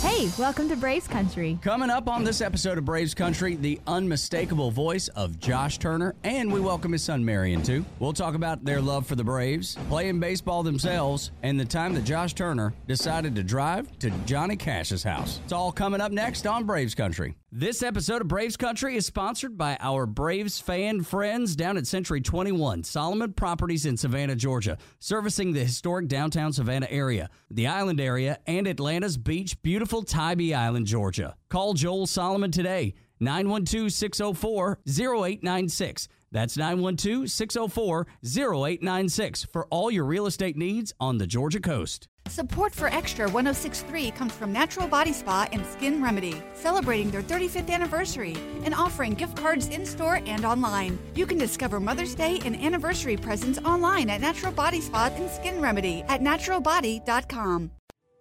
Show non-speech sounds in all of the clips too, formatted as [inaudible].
Hey, welcome to Braves Country. Coming up on this episode of Braves Country, the unmistakable voice of Josh Turner, and we welcome his son Marion too. We'll talk about their love for the Braves, playing baseball themselves, and the time that Josh Turner decided to drive to Johnny Cash's house. It's all coming up next on Braves Country. This episode of Braves Country is sponsored by our Braves fan friends down at Century 21, Solomon Properties in Savannah, Georgia, servicing the historic downtown Savannah area, the island area, and Atlanta's beach, beautiful Tybee Island, Georgia. Call Joel Solomon today, 912 604 0896. That's 912 604 0896 for all your real estate needs on the Georgia coast. Support for Extra 1063 comes from Natural Body Spa and Skin Remedy, celebrating their 35th anniversary and offering gift cards in store and online. You can discover Mother's Day and anniversary presents online at Natural Body Spa and Skin Remedy at naturalbody.com.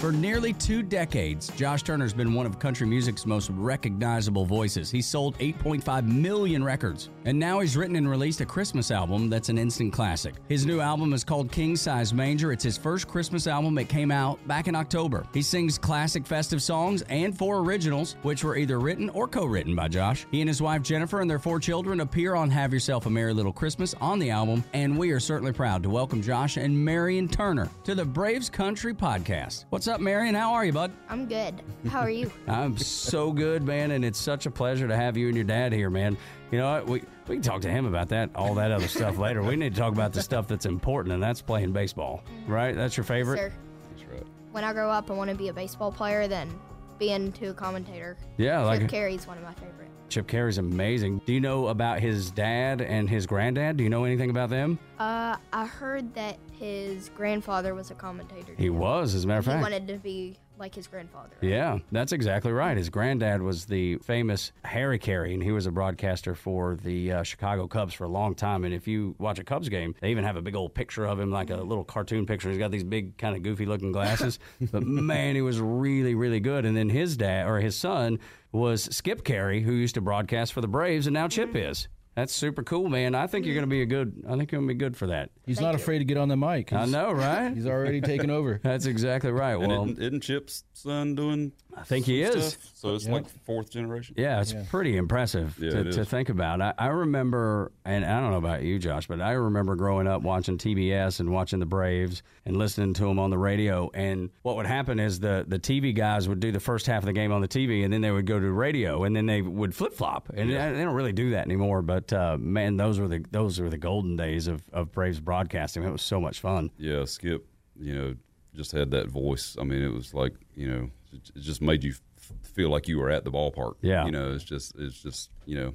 For nearly two decades, Josh Turner's been one of country music's most recognizable voices. He's sold 8.5 million records, and now he's written and released a Christmas album that's an instant classic. His new album is called King Size Manger. It's his first Christmas album. It came out back in October. He sings classic festive songs and four originals, which were either written or co written by Josh. He and his wife Jennifer and their four children appear on Have Yourself a Merry Little Christmas on the album, and we are certainly proud to welcome Josh and Marion Turner to the Braves Country Podcast. What's up, Marion? How are you, bud? I'm good. How are you? [laughs] I'm so good, man, and it's such a pleasure to have you and your dad here, man. You know what? We we can talk to him about that, all that other stuff [laughs] later. We need to talk about the stuff that's important, and that's playing baseball, mm-hmm. right? That's your favorite. Sir, That's right. when I grow up, I want to be a baseball player, then being to a commentator. Yeah, like Chip Caray's one of my favorite. Chip Caray's amazing. Do you know about his dad and his granddad? Do you know anything about them? Uh, I heard that his grandfather was a commentator. He was, as a matter of fact. He wanted to be like his grandfather. right? Yeah, that's exactly right. His granddad was the famous Harry Caray, and he was a broadcaster for the uh, Chicago Cubs for a long time. And if you watch a Cubs game, they even have a big old picture of him, like a little cartoon picture. He's got these big, kind of goofy looking glasses. [laughs] but man, he was really, really good. And then his dad, or his son, was Skip Caray, who used to broadcast for the Braves, and now Chip is. That's super cool, man. I think you're going to be a good. I think you're going to be good for that. He's not afraid to get on the mic. I He's- know, right? He's already taken over. [laughs] That's exactly right. And Well, isn't, isn't Chip's son doing? I think he some is. Stuff? So it's Yep. like fourth generation. Yeah, it's Yeah. pretty impressive Yeah, to, it to is. think about. I, I remember, and I don't know about you, Josh, but I remember growing up watching TBS and watching the Braves and listening to them on the radio. And what would happen is the, the TV guys would do the first half of the game on the TV, and then they would go to radio, and then they would flip flop. And they don't really do that anymore. But uh, man, those were the those were the golden days of, of Braves broadcasting. It was so much fun. Yeah, Skip. You know, just had that voice. I mean, it was like you know, it it just made you f- feel like you were at the ballpark. Yeah. You know, it's just it's just you know,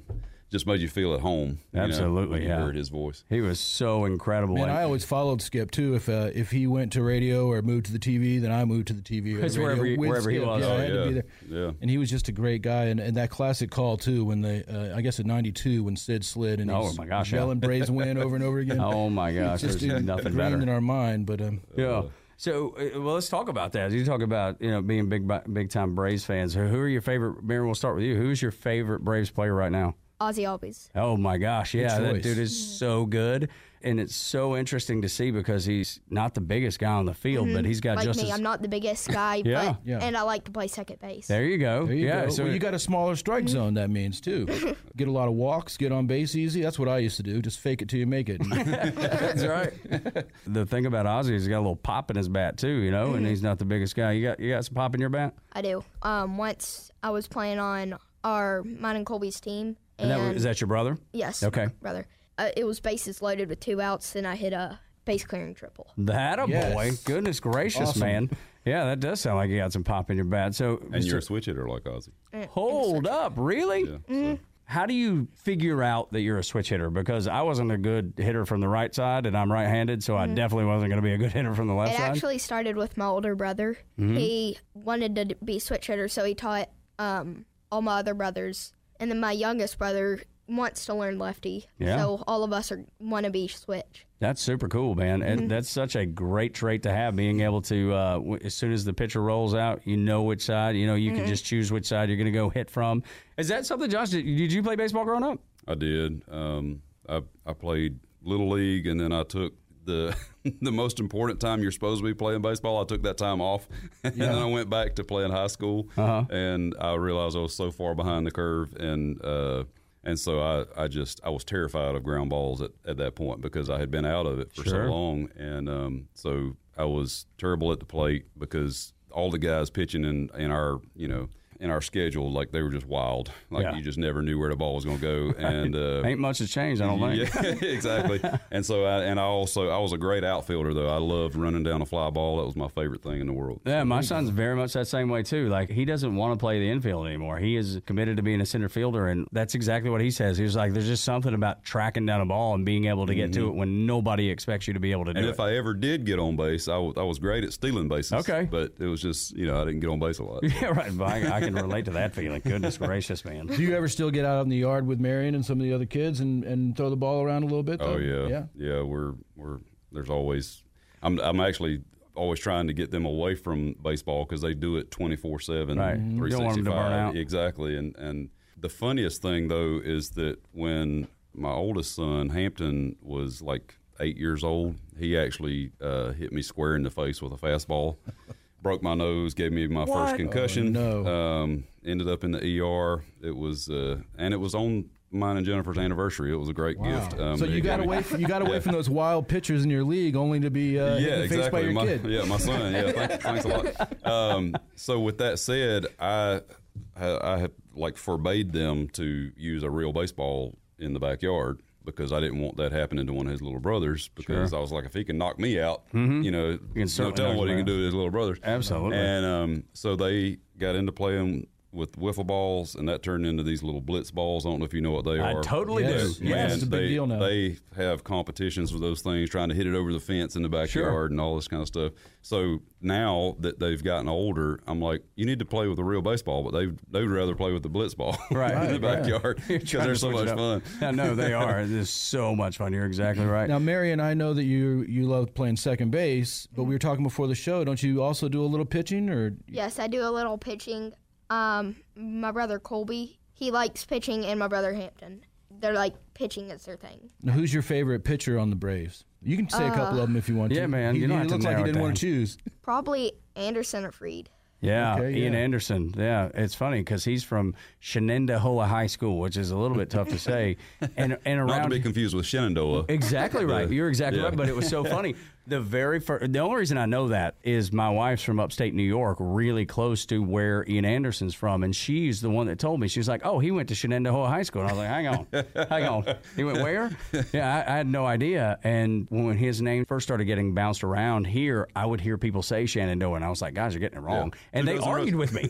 just made you feel at home. you know, Absolutely, when you yeah. heard his voice. He was so incredible. Man, And- I always followed Skip too. If uh, if he went to radio or moved to the TV, then I moved to the TV. Or It's radio wherever he- with wherever he was. Yeah, Oh, I had to be there. Yeah. And he was just a great guy. And, and that classic call too, when they, uh, I guess in '92 when Sid slid and Oh, my gosh, yeah. yelling Braves win over and over again. [laughs] oh my gosh, It's there's nothing better. in our mind. But um, Yeah. So, uh, well, let's talk about that. You talk about you know being big big time Braves fans. Who who are your favorite? Mary, we'll start with you. Who's your favorite Braves player right now? Ozzie Albies. Oh my gosh, yeah, that dude is mm-hmm. so good, and it's so interesting to see because he's not the biggest guy on the field, but mm-hmm. he's got Like just me, as. I'm not the biggest [clears throat] guy, Yeah. but Yeah. and I like to play second base. there you go. there you yeah, go. so well, you got a smaller strike mm-hmm. zone. That means too. [laughs] get a lot of walks, get on base easy. That's what I used to do. Just fake it till you make it. [laughs] That's right. [laughs] the thing about Ozzy is he's got a little pop in his bat too, you know, and he's not the biggest guy. You got you got some pop in your bat, I do. Um, once I was playing on our mine and Colby's team, and and, that was, is that your brother? yes, Okay. brother. Uh, it was bases loaded with two outs, and I hit a base clearing triple. That a Yes. boy! Goodness gracious, Awesome. man! Yeah, that does sound like you got some pop in your bat. So, And you're a switch hitter like Ozzy. Eh, hold up, really? Yeah. So How do you figure out that you're a switch hitter? Because I wasn't a good hitter from the right side, and I'm right-handed, so I definitely wasn't going to be a good hitter from the left It side. It actually started with my older brother. Mm-hmm. He wanted to d- be switch hitter, so he taught um, all my other brothers. And then my youngest brother wants to learn lefty. Yeah. So all of us are want to be switch. That's super cool, man. Mm-hmm. And that's such a great trait to have. Being able to, uh, w- as soon as the pitcher rolls out, you know which side. You know, you Mm-hmm. can just choose which side you're going to go hit from. Is that something, Josh? Did, did you play baseball growing up? I did. Um, I I played little league, and then I took the [laughs] the most important time you're supposed to be playing baseball. I took that time off, [laughs] and then I went back to playing high school, Uh-huh. and I realized I was so far behind the curve, and uh, and so I, I just I was terrified of ground balls at, at that point because I had been out of it for Sure. so long, and um, so I was terrible at the plate because all the guys pitching in in our you know. In our schedule, like they were just wild. Like Yeah. you just never knew where the ball was going to go, [laughs] and uh, Ain't much has changed, I don't think. yeah, [laughs] exactly. [laughs] And so, I, and I also, I was a great outfielder though. I loved running down a fly ball. That was my favorite thing in the world. Yeah, my son's very much that same way too. Like he doesn't want to play the infield anymore. He is committed to being a center fielder, and that's exactly what he says. He was like, "There's just something about tracking down a ball and being able to get to it when nobody expects you to be able to do And it." if I ever did get on base, I wa- I was great at stealing bases. Okay. but it was just you know I didn't get on base a lot. yeah, right. But I, I can relate to that feeling. Goodness gracious, man. Do you ever still get out in the yard with Marion and some of the other kids and, and throw the ball around a little bit? Oh yeah, yeah. yeah. We're we're there's always. I'm I'm actually always trying to get them away from baseball because they do it 24 seven, Right. Mhm. You don't want 'em to burn out. Exactly, and and the funniest thing though is that when my oldest son Hampton was like eight years old, he actually uh, hit me square in the face with a fastball. Broke my nose, gave me my first concussion. Oh, no. Um, ended up in the ER. It was, uh, and it was on mine and Jennifer's anniversary. It was a great gift. Um, so you got away from, you got away [laughs] from those wild pitchers in your league only to be uh, yeah, in exactly. by your my, kid. [laughs] Yeah, my son. Yeah, thank, [laughs] thanks a lot. Um, so with that said, I I have like forbade them to use a real baseball in the backyard because I didn't want that happening to one of his little brothers. Because I was like, if he can knock me out, you know, you can no telling what he can do to his little brothers. Absolutely. And um, so they got into playing with wiffle balls, and that turned into these little blitz balls. I don't know if you know what they I are. I totally Yes, do. yes. Yes. it's a big they, deal now. They have competitions with those things, trying to hit it over the fence in the backyard and all this kind of stuff. So now that they've gotten older, I'm like, you need to play with a real baseball, but they they would rather play with the blitz ball [laughs] Right. in the backyard because trying they're so much fun. [laughs] Yeah, no, they are. It is so much fun. You're exactly right. Now, Marion, I know that you you love playing second base, but we were talking before the show. Don't you also do a little pitching, or Yes, I do a little pitching. Um, my brother Colby, he likes pitching, and my brother Hampton. They're like pitching is their thing. now, who's your favorite pitcher on the Braves? You can say a couple of them if you want to. Yeah, man, You, you don't you have to look like narrow you it didn't want down. to choose. Probably Anderson or Fried. Yeah, Okay, Ian yeah. Anderson. Yeah, it's funny because he's from Shenendehowa High School, which is a little bit tough to say, [laughs] and and Not to around be confused with Shenandoah. Exactly right. You're exactly [laughs] Yeah. right. But it was so funny. [laughs] The very first, the only reason I know that is my wife's from upstate New York, really close to where Ian Anderson's from, and she's the one that told me. She's like, "Oh, he went to Shenendehowa High School," and I was like, "Hang on, hang on, he went where?" Yeah, I, I had no idea. And when his name first started getting bounced around here, I would hear people say Shenandoah, and I was like, "Guys, you're getting it wrong." Yeah. And they argued with me.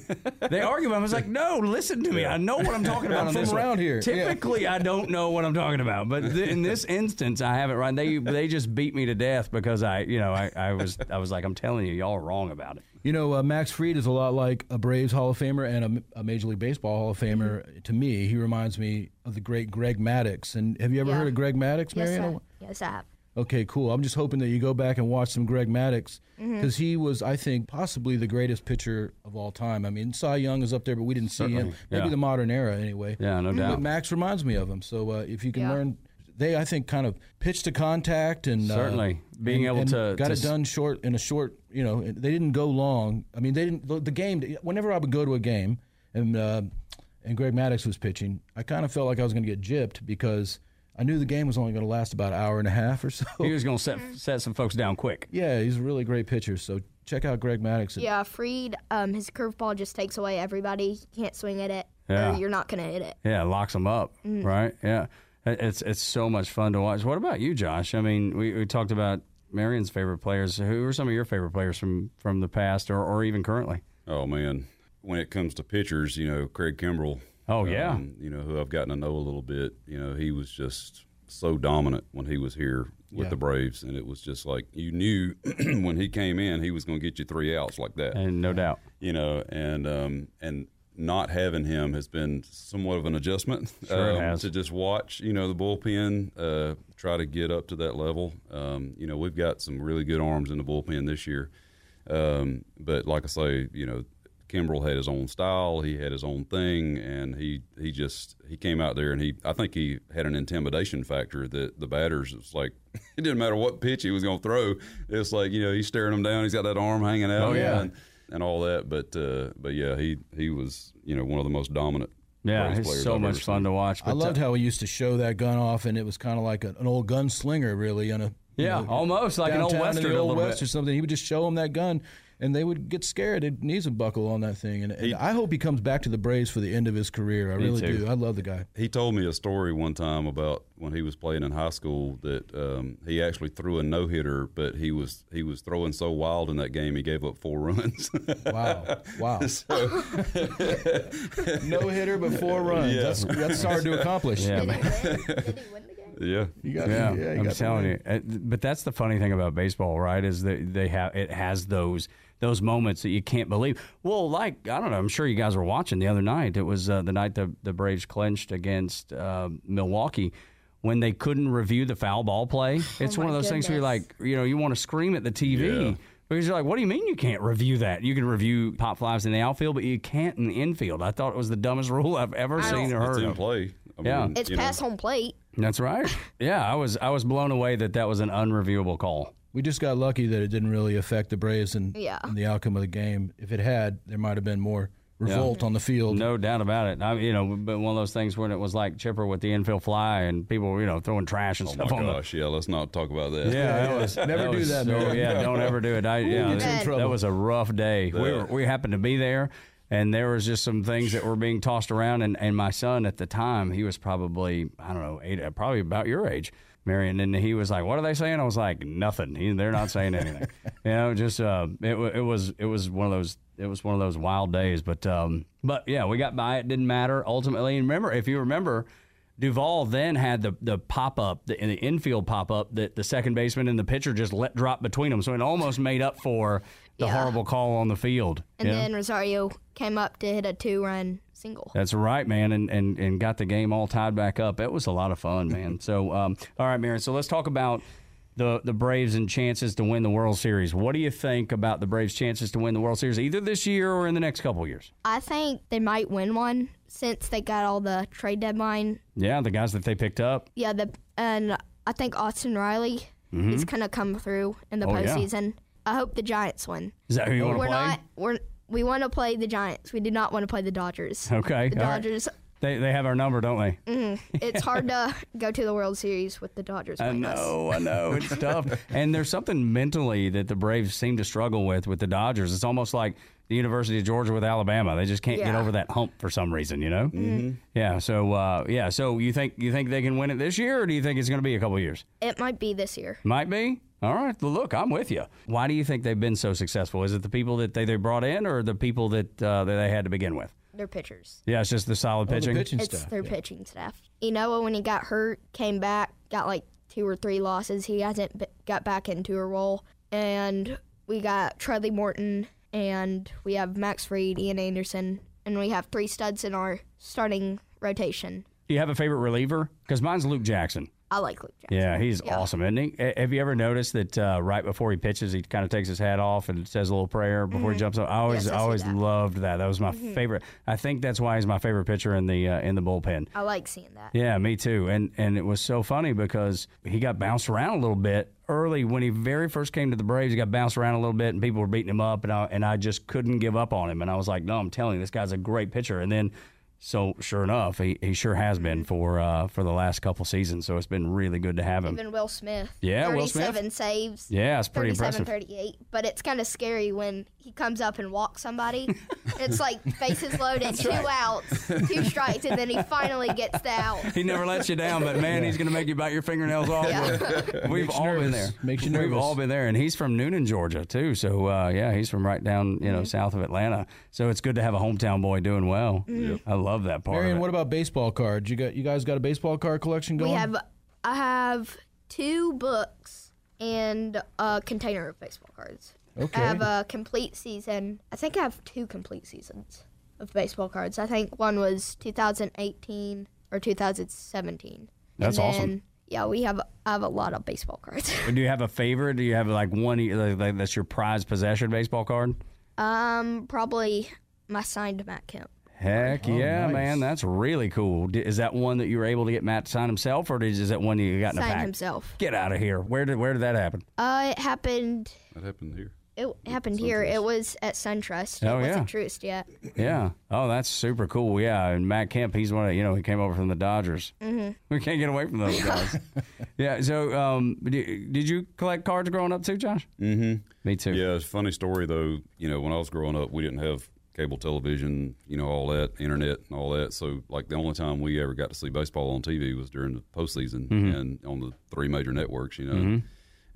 They argued. I was like, "No, listen to me. I know what I'm talking about I'm on from this one." around here. Yeah. Typically, I don't know what I'm talking about, but th- in this instance, I have it right. They they just beat me to death because I, you know, I, I was I was like, I'm telling you, y'all are wrong about it. You know, uh, Max Fried is a lot like a Braves Hall of Famer and a, a Major League Baseball Hall of Famer. Mm-hmm. To me, he reminds me of the great Greg Maddux. And have you ever Yeah. heard of Greg Maddux, Yes, Marion? I, yes, I have. Okay, cool. I'm just hoping that you go back and watch some Greg Maddux Mm-hmm. because he was, I think, possibly the greatest pitcher of all time. I mean, Cy Young is up there, but we didn't see him. Maybe yeah. the modern era, anyway. Yeah, no doubt. But Max reminds me of him. So uh, if you can Yeah. learn, they I think kind of pitch to contact and uh, Certainly. Being and- able and to- got to it s- done short in a short. You know, they didn't go long. I mean, they didn't. The, the game. Whenever I would go to a game and uh, and Greg Maddux was pitching, I kind of felt like I was going to get gypped because. I knew the game was only going to last about an hour and a half or [laughs] so. He was going to set set some folks down quick. Yeah, he's a really great pitcher. So check out Greg Maddux. Yeah, Fried, um, his curveball just takes away everybody. You can't swing at it, Yeah. or you're not going to hit it. Yeah, locks them up, right? Yeah, It- it's it's so much fun to watch. What about you, Josh? I mean, we, we talked about Marion's favorite players. Who are some of your favorite players from from the past or, or even currently? Oh man, when it comes to pitchers, you know, Craig Kimbrel Oh, yeah. um, you know, who I've gotten to know a little bit. You know, he was just so dominant when he was here with Yeah. the Braves, and it was just like you knew [clears throat] when he came in, he was going to get you three outs like that. And no doubt. you know, and um, and not having him has been somewhat of an adjustment [laughs] Sure um, to just watch, you know, the bullpen uh, try to get up to that level. Um, you know, we've got some really good arms in the bullpen this year, um, but like I say, you know. Kimbrel had his own style. He had his own thing, and he, he just he came out there and he I think he had an intimidation factor that the batters it's like [laughs] it didn't matter what pitch he was going to throw. It's like you know he's staring them down. He's got that arm hanging out. Oh, yeah. and, and all that. But uh, but yeah, he he was you know one of the most dominant. Yeah, Braves it's so I've much fun seen. to watch. I loved uh, how he used to show that gun off, and it was kind of like a, an old gunslinger, really, on a Yeah, know, almost like an old western the a old little west bit. or something. He would just show him that gun, and they would get scared. Their needs a buckle on that thing. And, and I hope he comes back to the Braves for the end of his career. I really too. do. I love the guy. He told me a story one time about when he was playing in high school that um, he actually threw a no hitter, but he was he was throwing so wild in that game he gave up four [laughs] runs. Wow, wow. [laughs] so, [laughs] no hitter but four runs. Yeah. That's that's hard to accomplish. Yeah, man. he win? Did he win the game? yeah, You got, Yeah, yeah, you I'm got telling win. you. Uh, But that's the funny thing about baseball, right? Is that they have it has those those moments that you can't believe. Well, like I don't know. I'm sure you guys were watching the other night. It was uh, the night the the Braves clinched against uh, Milwaukee. When they couldn't review the foul ball play, [laughs] it's Oh one of my those things where you're like, you know, you want to scream at the TV Yeah. because you're like, what do you mean you can't review that? You can review pop flies in the outfield, but you can't in the infield. I thought it was the dumbest [laughs] rule I've ever I seen don't- or it's heard in play. I Yeah. mean, It's you know, home plate. That's right. [laughs] Yeah, I was I was blown away that that was an unreviewable call. We just got lucky that it didn't really affect the Braves and, Yeah. and the outcome of the game. If it had, there might have been more revolt on the field. No doubt about it. I, you know, but one of those things when it was like Chipper with the infield fly and people you know, throwing trash and Oh stuff my on the. gosh, yeah. Let's not talk about that. Yeah, that was, Never do was that, so- man. yeah, don't ever do it. I, yeah, get in that, that was a rough day. We were, we happened to be there, and there was just some things that were being tossed around. And, and my son at the time, he was probably I don't know, eight, probably about your age. Marion, and he was like, "What are they saying?" I was like, "Nothing. He, they're not saying anything." [laughs] you know, just uh, it, it was it was one of those it was one of those wild days. But um, but yeah, we got by. It didn't matter ultimately. And remember, if you remember, Duvall then had the the pop up, the, the infield pop up that the second baseman and the pitcher just let drop between them. So it almost made up for the Yeah. horrible call on the field. And Yeah. then Rosario came up to hit a two run single. That's right, man, and, and and got the game all tied back up. It was a lot of fun, man. [laughs] so, um, all right, Marion. So let's talk about the the Braves and chances to win the World Series. What do you think about the Braves' chances to win the World Series, either this year or in the next couple of years? I think they might win one since they got all the trade deadline. Yeah, the guys that they picked up. Yeah, the and I think Austin Riley is gonna come through in the Oh, yeah. postseason. I hope the Giants win. Is that who you want to we're play? not. We're we want to play the Giants. We do not want to play the Dodgers. Okay, The all right. Dodgers. They they have our number, don't they? It's hard to [laughs] go to the World Series with the Dodgers. I playing us. know, I know. [laughs] It's tough. And there's something mentally that the Braves seem to struggle with with the Dodgers. It's almost like the University of Georgia with Alabama. They just can't get over that hump for some reason, you know? Mm-hmm. Yeah. So, uh, yeah. So you think you think they can win it this year, or do you think it's going to be a couple years? It might be this year. Might be. All right. Well, look, I'm with you. Why do you think they've been so successful? Is it the people that they, they brought in, or the people that uh, that they had to begin with? They're pitchers. Yeah, it's just the solid Oh, the pitching. pitching It's staff. their yeah. pitching staff. Ynoa, when he got hurt, came back, got like two or three losses. He hasn't b- got back into a role. And we got Charlie Morton, and we have Max Fried, Ian Anderson, and we have three studs in our starting rotation. Do you have a favorite reliever? Because mine's Luke Jackson. I like Luke Jackson. Yeah, he's Yeah. awesome, isn't he? Have you ever noticed that uh, right before he pitches, he kind of takes his hat off and says a little prayer before he jumps up? I always, Mm-hmm. Yes, I always that. Mm-hmm. loved that. That was my favorite. I think that's why he's my favorite pitcher in the uh, in the bullpen. I like seeing that. Yeah, me too. And and it was so funny because he got bounced around a little bit early when he very first came to the Braves. He got bounced around a little bit, and people were beating him up, and I and I just couldn't give up on him. And I was like, no, I'm telling you, this guy's a great pitcher. And then. So sure enough, he, he sure has been for uh, for the last couple seasons. So it's been really good to have him. Even Will Smith. Yeah, Will Smith. 37 saves. Yeah, it's pretty 37, impressive. 38. But it's kind of scary when he comes up and walks somebody. [laughs] it's like bases loaded, two outs, two strikes, and then he finally gets the out. He never lets you down, but man, he's going to make you bite your fingernails off. Yeah. We've Makes you all been there. Makes you We've all been there, and he's from Newnan, Georgia, too. So uh, yeah, he's from right down you know south of Atlanta. So it's good to have a hometown boy doing well. I love that part. Marion, what about baseball cards? You got you guys got a baseball card collection going? We have I have two books and a container of baseball cards. Okay. I have a complete season. I think I have two complete seasons of baseball cards. I think one was 2018 or 2017. That's and awesome. Yeah, we have I have a lot of baseball cards. Do you have a favorite? Do you have like one like, like, that's your prized possession baseball card? um, probably my signed Matt Kemp. Heck yeah, nice. man, that's really cool. Is that one that you were able to get Matt to sign himself, or is that one you got in a Signed pack? himself. Get out of here! Where did where did that happen? Uh, it happened. That happened here. It happened here. It was at SunTrust. Oh, it yeah. wasn't Truist yet. Yeah. Oh, that's super cool. Yeah, and Matt Kemp, he's one of you know he came over from the Dodgers. Mm-hmm. We can't get away from those [laughs] guys. yeah. So, um, did, did you collect cards growing up too, Josh? Mm-hmm. Me too. Yeah, it's a funny story though. You know, when I was growing up, we didn't have cable television, you know, all that, internet and all that. So, like, the only time we ever got to see baseball on TV was during the postseason and on the three major networks, you know.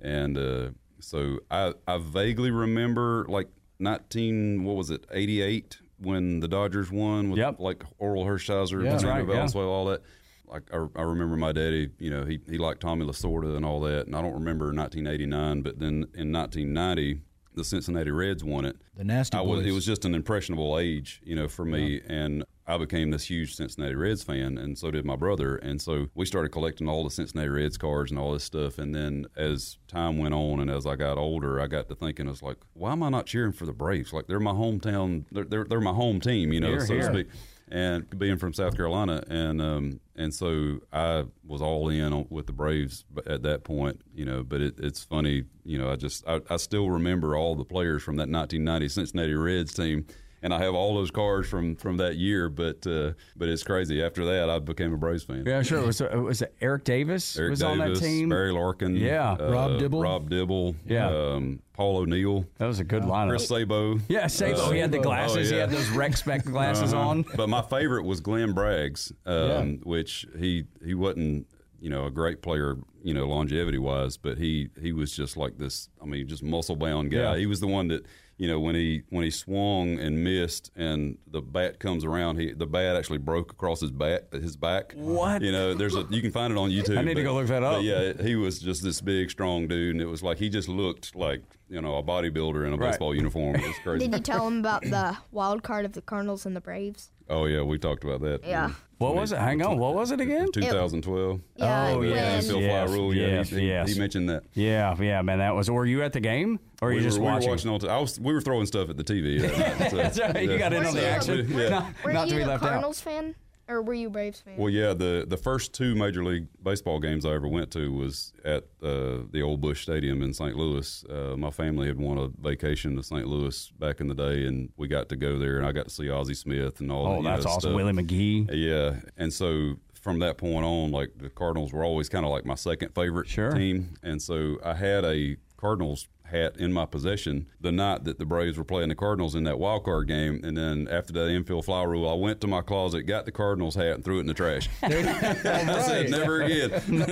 And uh, so I, I vaguely remember, like, 19, what was it, 88, when the Dodgers won with, Yep. like, Orel Hershiser, Yeah. That's Fernando right, yeah. All that. Like I, I remember my daddy, you know, he, he liked Tommy Lasorda and all that, and I don't remember 1989, but then in 1990, the Cincinnati Reds won it. The Nasty I was, Boys. it was just an impressionable age, you know, for me, and I became this huge Cincinnati Reds fan, and so did my brother, and so we started collecting all the Cincinnati Reds cards and all this stuff, and then as time went on and as I got older, I got to thinking, I was like, why am I not cheering for the Braves? Like they're my hometown, they're they're, they're my home team, you know, Here, so here. to speak and being from South Carolina, and um, and so I was all in on, with the Braves at that point, you know. But it, it's funny, you know. I just I, I still remember all the players from that 1990 Cincinnati Reds team, and I have all those cards from from that year. But uh, but it's crazy. After that, I became a Braves fan. Yeah, sure. Was it, was it Eric Davis Eric was Davis, on that team? Barry Larkin, Yeah. uh, Rob Dibble. Rob Dibble, Yeah. um, Paul O'Neill, That was a good lineup. Chris Sabo. yeah, Sabo. he had the glasses. Oh, He had those rec spec glasses Uh-huh. on. [laughs] but my favorite was Glenn Braggs, um, Yeah. which he he wasn't you know a great player you know longevity wise, but he he was just like this. I mean, just muscle bound guy. Yeah. He was the one that you know when he when he swung and missed and the bat comes around, he the bat actually broke across his back his back. What? You know, there's a you can find it on YouTube. I need to go look that but up. yeah, he was just this big, strong dude, and it was like he just looked like you know a bodybuilder in a Right. baseball uniform. It was [laughs] crazy. Did you tell him about the wild card of the Cardinals and the Braves? Oh yeah, we talked about that. Yeah. Mm. What was it? Hang on. What was it again? 2012. Yeah, Oh, when- yes. Phil Yes, Fly rule. Yeah, yes, he, he- yes. he mentioned that. Yeah, yeah, man. That was. Were you at the game, or were we you just were, watching? We were watching on. T- I was. We were throwing stuff at the TV. that night, [laughs] so, That's right. You got in on the Were you- action. Yeah. Not, Were not to you be a left out. Cardinals fan or were you a Braves fan? Well, yeah. The the first two major league baseball games I ever went to was at uh, the old Busch Stadium in St. Louis. Uh, my family had won a vacation to St. Louis back in the day, and we got to go there, and I got to see Ozzie Smith and all. Oh, the, that's know, awesome. stuff. Willie McGee. Yeah, and so from that point on, like the Cardinals were always kind of like my second favorite Sure. team, and so I had a Cardinals hat in my possession the night that the Braves were playing the Cardinals in that wild card game, and then after that infield fly rule, I went to my closet, got the Cardinals hat, and threw it in the trash. [laughs] [laughs] I said never again. [laughs] They're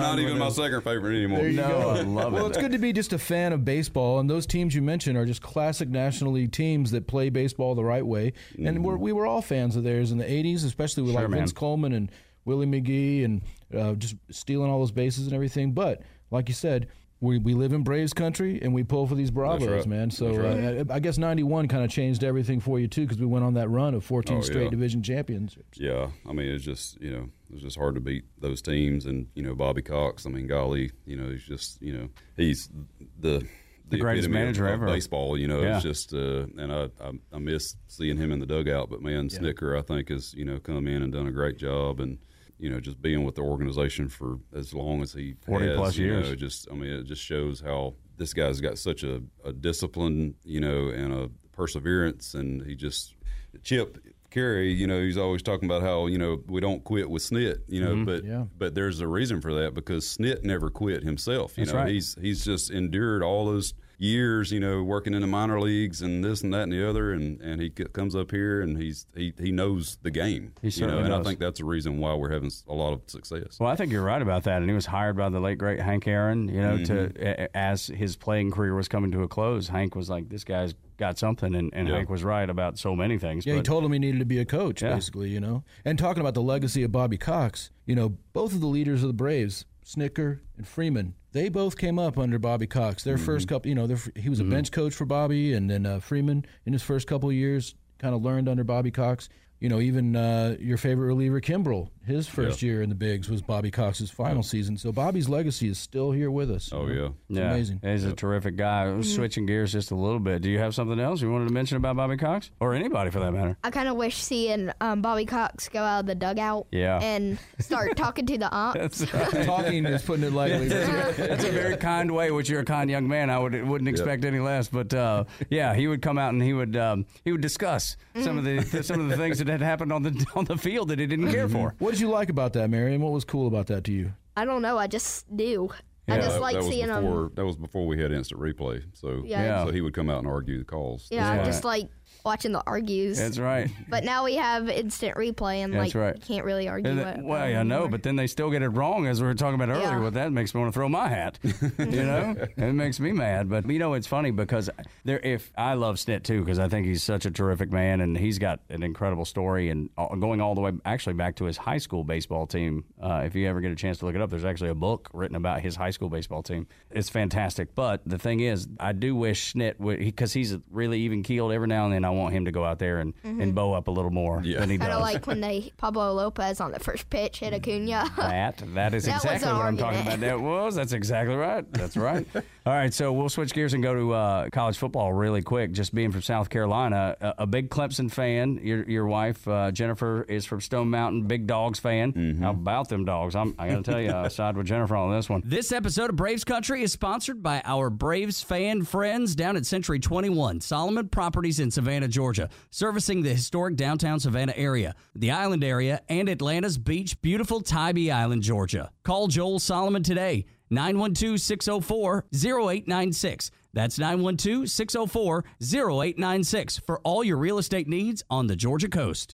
not even my second favorite anymore. There you No, go. I love it. well, it's good to be just a fan of baseball, and those teams you mentioned are just classic National League teams that play baseball the right way. And we're, we were all fans of theirs in the '80s, especially with Sure, like man. Vince Coleman and Willie McGee, and uh, just stealing all those bases and everything. But like you said. We, we live in Braves country and we pull for these Bravos, right. man. So That's uh, I guess '91 kind of changed everything for you too, because we went on that run of 14 Oh, straight yeah. division championships. Yeah, I mean it's just you know it's just hard to beat those teams, and you know Bobby Cox. I mean, golly, you know he's just you know he's the the, greatest manager of ever. baseball. You know, Yeah. it's just uh, and I, I I miss seeing him in the dugout. But man, Snitker, I think has you know come in and done a great job, and you know just being with the organization for as long as he 40 has, plus you years. know, just I mean it just shows how this guy's got such a, a discipline, you know, and a perseverance, and he just Chip Caray, you know, he's always talking about how you know we don't quit with Snit, you know, mm-hmm. but Yeah. but there's a reason for that because Snit never quit himself. You That's know, right. he's he's just endured all those years, you know, working in the minor leagues and this and that and the other, and, and he c- comes up here and he's he, he knows the game. He you know, certainly and I think that's the reason why we're having a lot of success. Well, I think you're right about that. And he was hired by the late great Hank Aaron. You know, to Mm-hmm. a- as his playing career was coming to a close, Hank was like, "This guy's got something," and, and Yeah. Hank was right about so many things. Yeah, he told him he needed to be a coach, Yeah. basically, you know. And talking about the legacy of Bobby Cox, you know, both of the leaders of the Braves, Snitker and Freeman, they both came up under Bobby Cox. Their first couple, you know, their, he was a bench coach for Bobby, and then uh, Freeman in his first couple of years kind of learned under Bobby Cox. You know, even uh, your favorite reliever Kimbrel, his first year in the bigs was Bobby Cox's final season. So Bobby's legacy is still here with us. Oh yeah. It's yeah, amazing. He's a terrific guy. Switching gears just a little bit. Do you have something else you wanted to mention about Bobby Cox or anybody for that matter? I kind of wish seeing um, Bobby Cox go out of the dugout Yeah. and start [laughs] talking to the umps. Talking is putting it lightly. That's a very kind way, which you're a kind young man. I would wouldn't expect any less. But uh, yeah, he would come out and he would um, he would discuss some of the some of the things that had happened on the on the field that he didn't care for. What did you like about that, Marion? What was cool about that to you? I don't know. I just do. I just that, like that seeing before him. that was before we had instant replay. So Yeah. Yeah. so he would come out and argue the calls. Yeah, Yeah. I just like watching the argues. That's right. but now we have instant replay, and That's like right. you can't really argue And it. that- well, I know, but then they still get it wrong, as we were talking about earlier. Yeah. Well, that makes me want to throw my hat. [laughs] you know, it makes me mad. But you know, it's funny because there. If I love Snit too, because I think he's such a terrific man, and he's got an incredible story, and all- going all the way actually back to his high school baseball team. Uh, if you ever get a chance to look it up, there's actually a book written about his high school baseball team. It's fantastic. But the thing is, I do wish Snit would because he's really even keeled. Every now and then, I want him to go out there and, and bow up a little more Yeah. than he Kind does. of like when they [laughs] Pablo Lopez on the first pitch hit Acuna. [laughs] That that is That was exactly what I'm talking about. That was that's exactly right. That's right. [laughs] All right, so we'll switch gears and go to uh, college football really quick. Just being from South Carolina, a, a big Clemson fan. Your your wife uh, Jennifer is from Stone Mountain, big Dogs fan. Mm-hmm. How about them dogs? I'm I got to tell you, I side with Jennifer on this one. This episode of Braves Country is sponsored by our Braves fan friends down at Century 21, Solomon Properties in Savannah, Georgia, servicing the historic downtown Savannah area, the island area, and Atlanta's beach, beautiful Tybee Island, Georgia. Call Joel Solomon today, 912 604 0896. That's 912 604 0896 for all your real estate needs on the Georgia coast.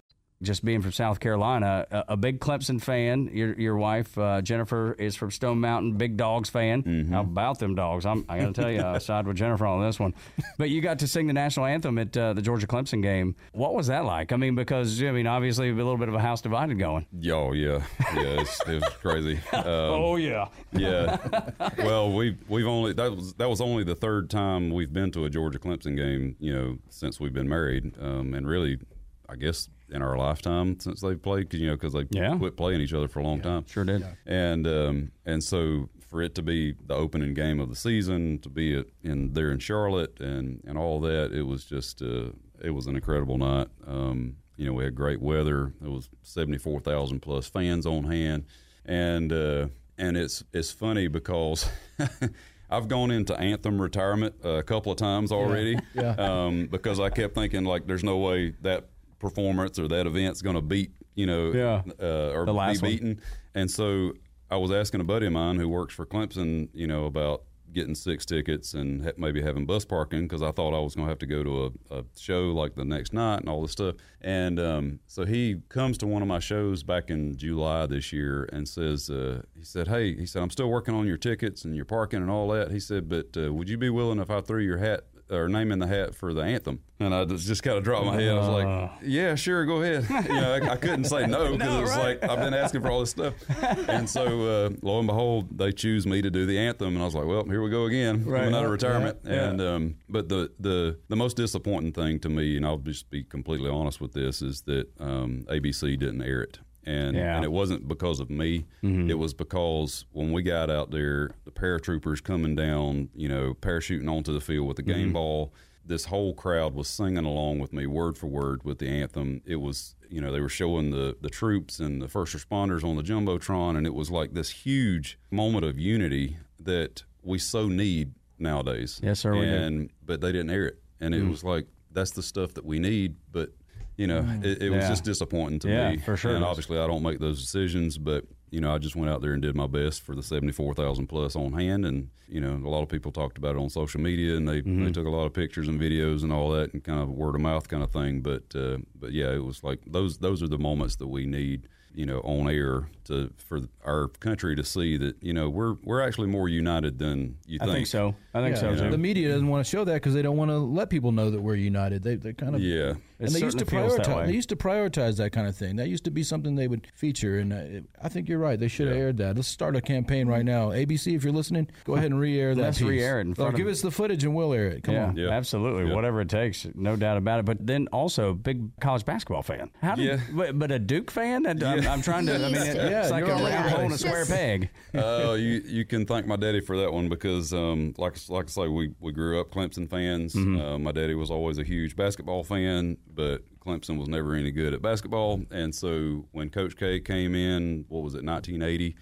just being from South Carolina, a, a big Clemson fan. Your your wife uh, Jennifer is from Stone Mountain, big Dogs fan. Mm-hmm. How about them dogs? I'm I got to tell you, I side with Jennifer on this one. But you got to sing the national anthem at uh, the Georgia Clemson game. What was that like? I mean, because I mean, obviously a little bit of a house divided going. Yo, yeah, yeah, it's, it was crazy. [laughs] Um, oh yeah, yeah. [laughs] Well, we we've only that was that was only the third time we've been to a Georgia Clemson game, you know, since we've been married, um, and really, I guess in our lifetime since they've played, 'cause, you know, because they Yeah. quit playing each other for a long time. sure did. And um, and so for it to be the opening game of the season, to be it in there in Charlotte, and and all that, it was just uh, it was an incredible night. Um, you know, we had great weather. It was seventy four thousand plus fans on hand, and uh, and it's it's funny because. [laughs] I've gone into anthem retirement a couple of times already [laughs] Yeah. Um, because I kept thinking like, there's no way that performance or that event's going to beat you know Yeah. uh, or The be last one. beaten. And so I was asking a buddy of mine who works for Clemson, you know, about getting six tickets and ha- maybe having bus parking because I thought I was going to have to go to a, a show like the next night and all this stuff. And um, so he comes to one of my shows back in July this year and says, uh, he said, hey, he said, I'm still working on your tickets and your parking and all that. He said, but uh, would you be willing if I threw your hat or name in the hat for the anthem? And I just, just kind of dropped my head. I was like, yeah, sure, go ahead. [laughs] you know, I, I couldn't say no [laughs] because it was like I've been asking for all this stuff. And so uh, lo and behold, they choose me to do the anthem, and I was like, well, here we go again, coming out of retirement. And um, but the the the most disappointing thing to me, and I'll just be completely honest with this, is that um, ABC didn't air it and Yeah. and it wasn't because of me. Mm-hmm. It was because when we got out there, the paratroopers coming down, you know, parachuting onto the field with the game mm-hmm. ball. This whole crowd was singing along with me, word for word, with the anthem. It was, you know, they were showing the the troops and the first responders on the jumbotron, and it was like this huge moment of unity that we so need nowadays. Yes, sir, we. And but they didn't air it, and it mm. was like that's the stuff that we need, but. You know, it, it was Yeah. just disappointing to Yeah, me. for sure And obviously, I don't make those decisions, but you know, I just went out there and did my best for the seventy-four thousand plus on hand, and you know, a lot of people talked about it on social media, and they, Mm-hmm. they took a lot of pictures and videos and all that, and kind of word of mouth kind of thing. But uh, but yeah, it was like those those are the moments that we need, you know, on air to for our country to see that you know we're we're actually more united than you I think. think so. I think Yeah, so too. The media doesn't want to show that because they don't want to let people know that we're united. They they kind of Yeah. It and they used to certainly feels that prioritize. They used to prioritize that kind of thing. That used to be something they would feature, and uh, it- I think you're right. They should have aired that. Let's start a campaign right now. ABC, if you're listening, go ahead and re-air that. Let's piece. re-air it in Or front of- give us the footage and we'll air it. Come yeah, on. Yeah. absolutely. Yeah. Whatever it takes, no doubt about it. But then also big college basketball fan. How did, Yeah. but, but a Duke fan? That, I'm, I'm trying to. I mean, [laughs] it, Yeah, it's like a round hole in a square peg. Oh, [laughs] you you can thank my daddy for that one because, um, like like I say, we, we grew up Clemson fans. Uh, my daddy was always a huge basketball fan, but Clemson was never any good at basketball. And so when Coach K came in, what was it, 1980,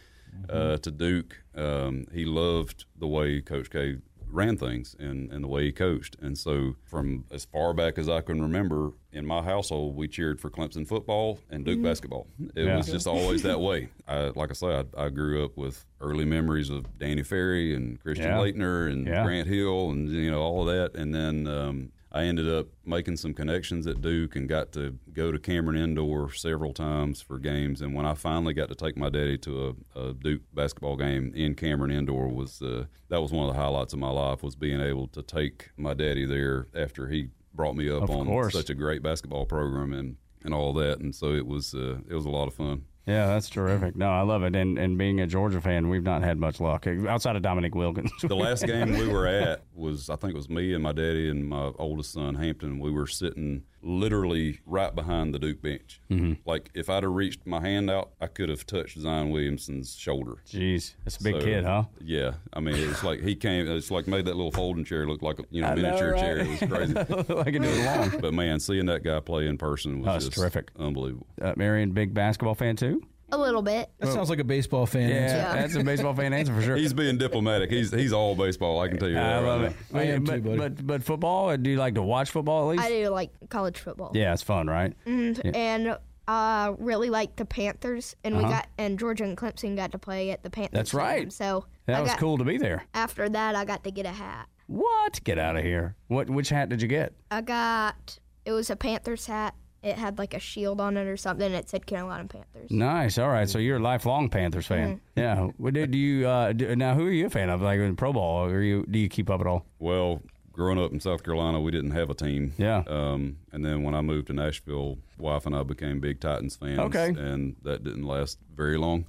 uh, to Duke, um, he loved the way Coach K ran things and, and the way he coached. And so from as far back as I can remember, in my household, we cheered for Clemson football and Duke basketball. It Yeah. was just always that way. I, like I said, I, I grew up with early memories of Danny Ferry and Christian Yeah. Laettner and Yeah. Grant Hill and you know all of that. And then um, I ended up making some connections at Duke and got to go to Cameron Indoor several times for games. And when I finally got to take my daddy to a, a Duke basketball game in Cameron Indoor, was uh, that was one of the highlights of my life was being able to take my daddy there after he brought me up Of on course. such a great basketball program and and all that. And so it was uh, it was a lot of fun. Yeah, that's terrific. No, I love it. And and being a Georgia fan, we've not had much luck outside of Dominique Wilkins. the last [laughs] game we were at was I think it was me and my daddy and my oldest son Hampton. We were sitting literally right behind the Duke bench. Mm-hmm. Like if I'd have reached my hand out, I could have touched Zion Williamson's shoulder. Jeez, that's a big So, kid, huh? Yeah, I mean it's like he came. It's like made that little folding chair look like a you know I know, miniature right? chair. It was crazy. I can do it along. but man, seeing that guy play in person was Oh, terrific. unbelievable. Uh, Marion, big basketball fan too. A little bit. That sounds like a baseball fan. Yeah, answer. That's a baseball fan answer for sure. He's being diplomatic. He's he's all baseball. I can tell you that. I right love now. it. I am but, too, buddy. but but football? Do you like to watch football at least? I do like college football. Yeah, it's fun, right? Mhm. And uh, really like the Panthers, and we Uh-huh. got and Georgia and Clemson got to play at the Panthers. That's right. Stadium. So That I was got, cool to be there. After that, I got to get a hat. What? Get out of here. What? Which hat did you get? I got it was a Panthers hat. It had like a shield on it or something. It said Carolina Panthers. Nice. All right. So you're a lifelong Panthers fan. Mm-hmm. Yeah. Well, do, do you uh, do, now? Who are you a fan of? Like in pro ball? Or you do you keep up at all? Well, growing up in South Carolina, we didn't have a team. Yeah. Um, and then when I moved to Nashville, wife and I became big Titans fans. Okay. And that didn't last very long.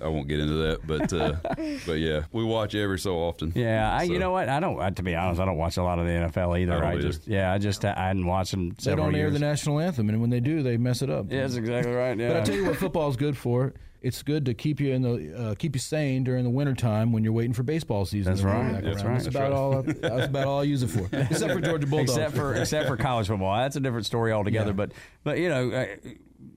I won't get into that, but uh, [laughs] but yeah, we watch every so often. Yeah. I, you know what? I don't. I, to be honest, I don't watch a lot of the NFL either. I don't I, either. just yeah. I just I hadn't watched them They don't air the national anthem, and when they do, they mess it up. yeah, that's exactly right. Yeah. But I tell you what, football is good for. It's good to keep you in the uh, keep you sane during the wintertime when you're waiting for baseball season. That's right. That's around. right. That's about all. That's about all I use it for, [laughs] except for Georgia Bulldogs. except for except for college football. That's a different story altogether. Yeah. But but you know, uh,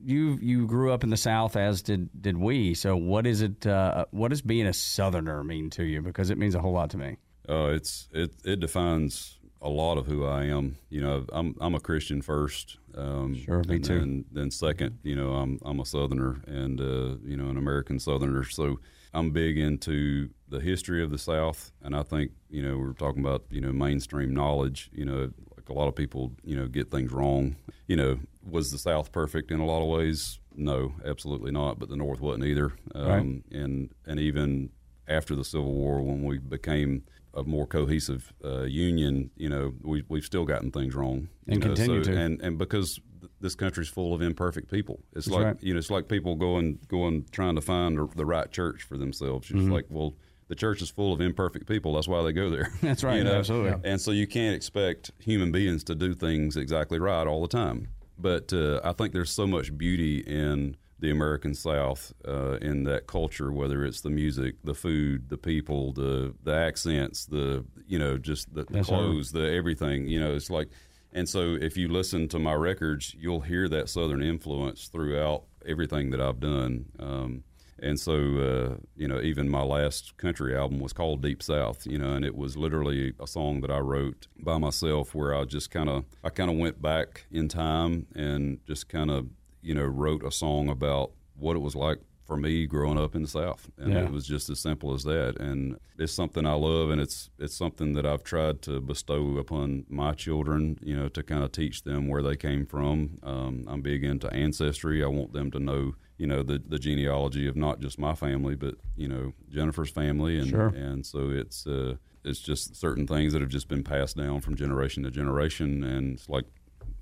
you you grew up in the South, as did did we. So what is it? Uh, what does being a Southerner mean to you? Because it means a whole lot to me. Uh, it's it it defines a lot of who I am. You know, I'm I'm a Christian first. Um, Sure, me and too. Then, then second, you know, I'm I'm a Southerner and uh, you know an American Southerner. So I'm big into the history of the South, and I think you know we we're talking about you know mainstream knowledge. You know, like a lot of people you know get things wrong. You know, was the South perfect in a lot of ways? No, absolutely not. But the North wasn't either. Um, And and even after the Civil War, when we became a more cohesive uh, union, you know, we we've still gotten things wrong And know, continue to. and and because this country's full of imperfect people. It's That's like right. you know, it's like people going going trying to find the- the right church for themselves. It's Mhm. like, well, the church is full of imperfect people. That's why they go there. [laughs] That's [laughs] right, You know? absolutely. Yeah. And so you can't expect human beings to do things exactly right all the time. But uh, I think there's so much beauty in the American South, uh, in that culture, whether it's the music, the food, the people, the the accents, the you know, just the, the clothes, the everything. You know, it's like, and so if you listen to my records, you'll hear that Southern influence throughout everything that I've done. Um, and so, uh, you know, even my last country album was called Deep South, you know, and it was literally a song that I wrote by myself where I just kind of, I kind of went back in time and just kind of, you know, wrote a song about what it was like for me growing up in the South. And Yeah. it was just as simple as that. And it's something I love and it's, it's something that I've tried to bestow upon my children, you know, to kind of teach them where they came from. Um, I'm big into ancestry. I want them to know, you know, the, the genealogy of not just my family, but, you know, Jennifer's family. And, Sure. and so it's, uh, it's just certain things that have just been passed down from generation to generation. And it's like,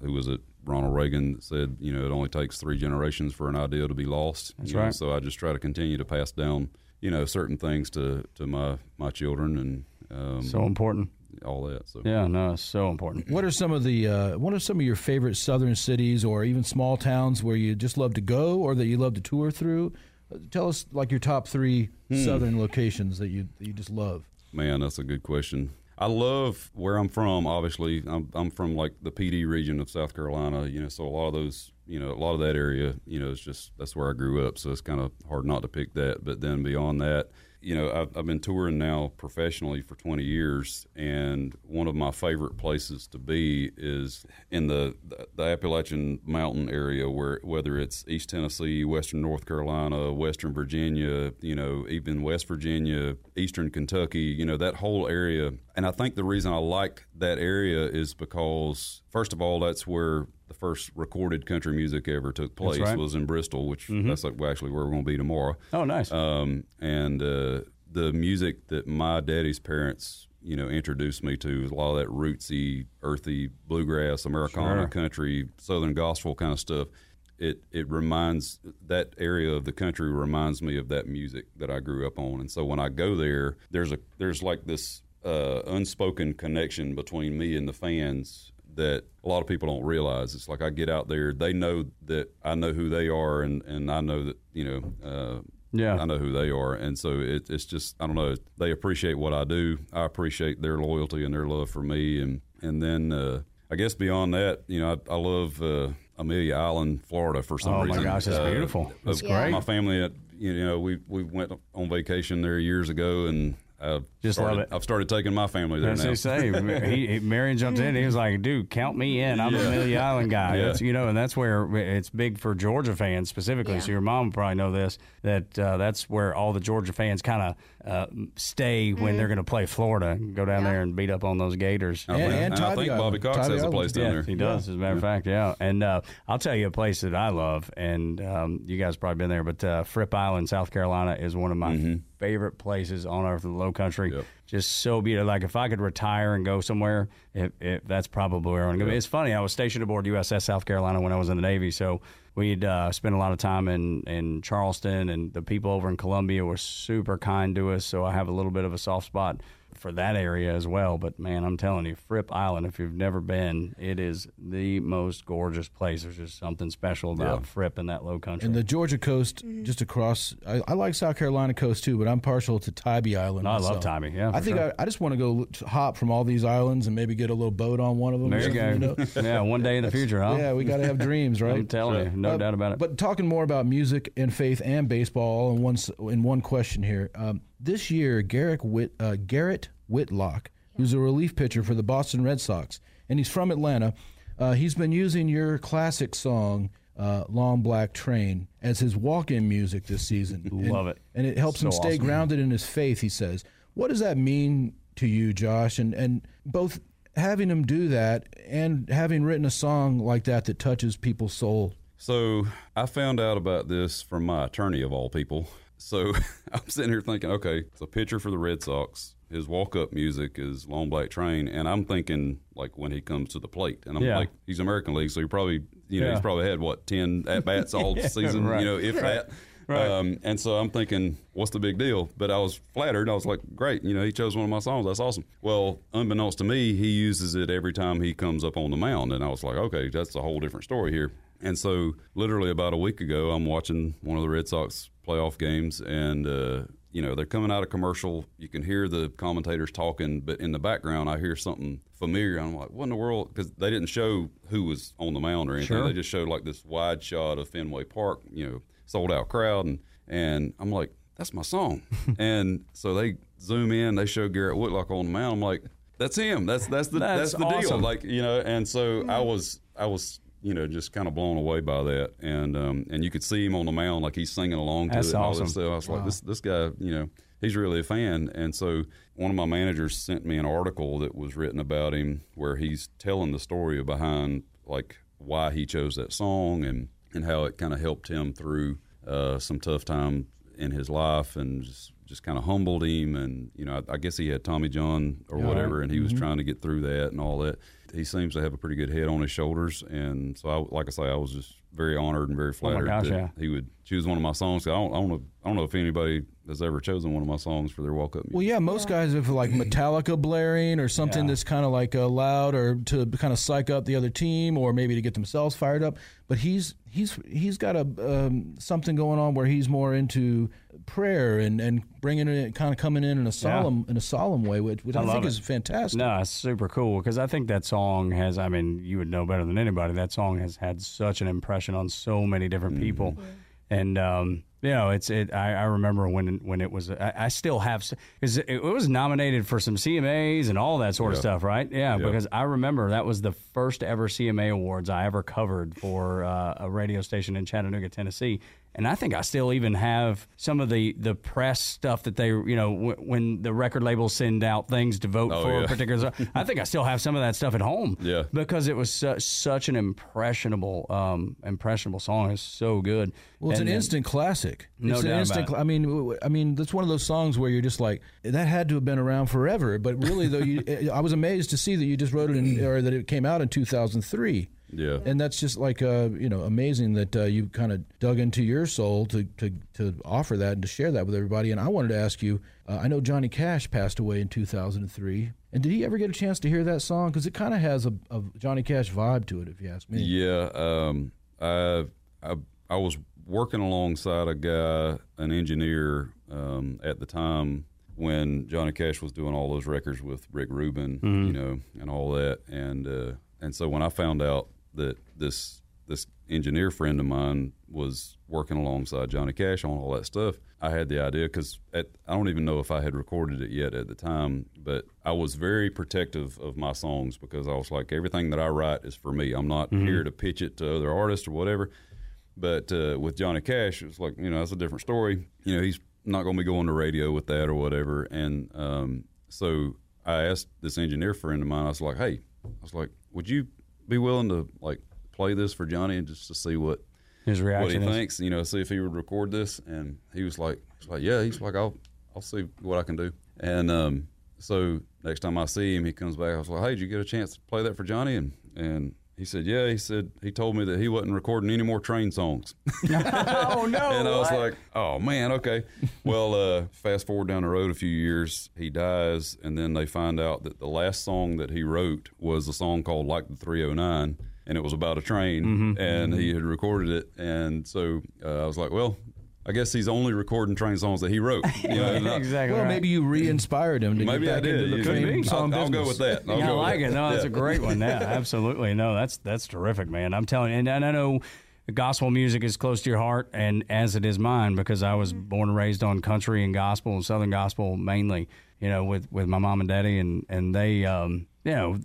who was it? Ronald Reagan said, you know, it only takes three generations for an idea to be lost. That's You know, right. so I just try to continue to pass down, you know, certain things to, to my, my children and um, So important. all that. So Yeah, no, it's so important. What are some of the uh, what are some of your favorite southern cities or even small towns where you just love to go or that you love to tour through? Uh, Tell us like your top three Hmm. southern locations that you that you just love. Man, that's a good question. I love where I'm from. Obviously, I'm, I'm from like the Pee Dee region of South Carolina. You know, so a lot of those, you know, a lot of that area, you know, it's just that's where I grew up. So it's kind of hard not to pick that. But then beyond that, you know, I've, I've been touring now professionally for 20 years, and one of my favorite places to be is in the the, the Appalachian Mountain area, where whether it's East Tennessee, Western North Carolina, Western Virginia, you know, even West Virginia, Eastern Kentucky, you know, that whole area. And I think the reason I like that area is because, first of all, that's where the first recorded country music ever took place right. was in Bristol, which Mhm. that's like actually where we're going to be tomorrow. Oh, nice. Um, and uh, the music that my daddy's parents, you know, introduced me to was a lot of that rootsy, earthy bluegrass, Americana Sure. country, Southern gospel kind of stuff. It it reminds that area of the country reminds me of that music that I grew up on, and so when I go there, there's a there's like this uh, unspoken connection between me and the fans that a lot of people don't realize. It's like I get out there, they know that I know who they are, and, and I know that you know. Uh, Yeah. I know who they are, and so it, it's just I don't know. They appreciate what I do. I appreciate their loyalty and their love for me, and and then uh, I guess beyond that, you know, I, I love uh, Amelia Island, Florida, for some Oh, my reason. gosh, that's Uh, beautiful. That's uh, great. My family, you know, we we went on vacation there years ago, and I've Just started, love it. I've started taking my family there That's now. what they say. he, he, Marion jumped in. He was like, "Dude, count me in. I'm a Yeah. Amelia Island guy." Yeah. You know, and that's where it's big for Georgia fans specifically. So your mom would probably know this. That uh, that's where all the Georgia fans kind of uh, stay when they're going to play Florida. Go down there and beat up on those Gators. I think, and I think Bobby Cox has a place down yeah, there. He does, as a matter of fact, yeah. And uh, I'll tell you a place that I love, and um, you guys probably been there, but uh, Fripp Island, South Carolina, is one of my Mm-hmm. favorite places on earth in the Low Country. Just so beautiful. Like if I could retire and go somewhere, it, it, that's probably where I want to go. It's funny. I was stationed aboard USS South Carolina when I was in the Navy, so we'd uh, spend a lot of time in in Charleston, and the people over in Columbia were super kind to us. So I have a little bit of a soft spot for that area as well. But man, I'm telling you, Fripp Island, if you've never been, it is the most gorgeous place. There's just something special about Yeah. Fripp in that low country. And the Georgia coast, just across. I, I like South Carolina coast too, but I'm partial to Tybee Island. No, I love. Tybee, yeah, I think sure. I, I just want to go to hop from all these islands and maybe get a little boat on one of them. There you something, go. know? yeah, one day in the future, huh? Yeah, we got to have dreams, [laughs] right? I'm telling you, no Uh, doubt about it. But talking more about music and faith and baseball all in one in one question here. Um, this year, Garrett Whit, uh, Garrett Whitlock, who's a relief pitcher for the Boston Red Sox, and he's from Atlanta. Uh, he's been using your classic song. Uh, Long Black Train as his walk-in music this season. Love And- it. and it helps him stay awesome. grounded in his faith. He says, "What does that mean to you, Josh?" And and both having him do that and having written a song like that that touches people's soul. So I found out about this from my attorney of all people. So [laughs] I'm sitting here thinking, okay, it's a pitcher for the Red Sox. His walk up music is Long Black Train, and I'm thinking like when he comes to the plate, and I'm Yeah. like, he's American League, so he probably, you know, Yeah. he's probably had what ten at bats all [laughs] Yeah, season, right. you know, if that. Right. Um, and so I'm thinking, what's the big deal? But I was flattered. I was like, great, you know, he chose one of my songs. That's awesome. Well, unbeknownst to me, he uses it every time he comes up on the mound. And I was like, okay, that's a whole different story here. And so, literally about a week ago, I'm watching one of the Red Sox playoff games, and uh, you know they're coming out of commercial. You can hear the commentators talking, but in the background, I hear something familiar. I'm like, what in the world? Because they didn't show who was on the mound or anything. Sure. They just showed like this wide shot of Fenway Park, you know, sold out crowd, and and I'm like, that's my song. [laughs] and so they zoom in, they show Garrett Whitlock on the mound. I'm like, that's him. That's that's the That's that's, the deal. Like you know, and so I was I was you know just kind of blown away by that, and um, and you could see him on the mound like he's singing along to That's it. And all awesome. this. I was like, this this guy, you know, he's really a fan. And so one of my managers sent me an article that was written about him where he's telling the story behind like why he chose that song and and how it kind of helped him through uh, some tough time in his life and just just kind of humbled him and you know I, I guess he had Tommy John or whatever and he was trying to get through that and all that he seems to have a pretty good head on his shoulders and so I, like I say I was just very honored and very oh flattered gosh, that yeah. he would choose one of my songs I don't, I don't know I don't know if anybody has ever chosen one of my songs for their walk up Well, yeah, most guys have like Metallica blaring or something Yeah. that's kind of like uh, loud or to kind of psych up the other team or maybe to get themselves fired up. But he's he's he's got a um, something going on where he's more into prayer and, and bringing it kind of coming in in a solemn in a solemn way, which, which I, I think it. is fantastic. No, it's super cool because I think that song has. I mean, you would know better than anybody. That song has had such an impression on so many different Mm-hmm. And um, you know, it's it. I, I remember when when it was. I, I still have because it, it was nominated for some CMAs and all that sort of Yeah. stuff, right? Yeah, Yeah. because I remember that was the first ever CMA awards I ever covered for uh, a radio station in Chattanooga, Tennessee. And I think I still even have some of the, the press stuff that they, you know, w- when the record labels send out things to vote Oh, for a yeah. particular. [laughs] I think I still have some of that stuff at home. Yeah. Because it was su- such an impressionable, um, impressionable song. It's so good. Well, it's And an then- instant classic. No it's doubt an about it. I mean, I mean, that's one of those songs where you're just like, that had to have been around forever. But really, though, you, [laughs] I was amazed to see that you just wrote it in, [clears throat] or that it came out in 2003. yeah And that's just like, uh, you know, amazing that uh, you kind of dug into your soul to, to, to offer that and to share that with everybody. And I wanted to ask you, uh, I know Johnny Cash passed away in 2003. And did he ever get a chance to hear that song? Because it kind of has a, a Johnny Cash vibe to it, if you ask me. Yeah, um, I, I I was working alongside a guy, an engineer, um, at the time when Johnny Cash was doing all those records with Rick Rubin, you know, and all that, and uh, and so when I found out that this this engineer friend of mine was working alongside Johnny Cash on all that stuff, I had the idea because I don't even know if I had recorded it yet at the time, but I was very protective of my songs because I was like, everything that I write is for me. I'm not here to pitch it to other artists or whatever. But uh, with Johnny Cash, it was like, you know, that's a different story. You know, he's not going to be going to radio with that or whatever. And um, so I asked this engineer friend of mine, I was like, hey, I was like, would you be willing to like play this for Johnny and just to see what His reaction what he is. thinks, you know, see if he would record this. And he was like, he's like, yeah, he's like, I'll, I'll see what I can do. And um, so next time I see him, he comes back. I was like, hey, did you get a chance to play that for Johnny? And and he said, yeah. He said he told me that he wasn't recording any more train songs. [laughs] oh no! and I was like, oh man, okay. well, uh, fast forward down the road a few years, he dies, and then they find out that the last song that he wrote was a song called "Like the 309." And it was about a train, Mm-hmm. and he had recorded it. And so uh, I was like, well, I guess he's only recording train songs that he wrote. You know, [laughs] and exactly. Well, right. maybe you re-inspired him to Maybe get I back did. into the You- train I'll- song I'll, business. go with that. I'll yeah, I like it. No, that's Yeah. a great one. Yeah, [laughs] absolutely. No, that's that's terrific, man. I'm telling you, and, and I know gospel music is close to your heart, and as it is mine, because I was born and raised on country and gospel and southern gospel mainly. You know, with with my mom and daddy, and and they, um, you know,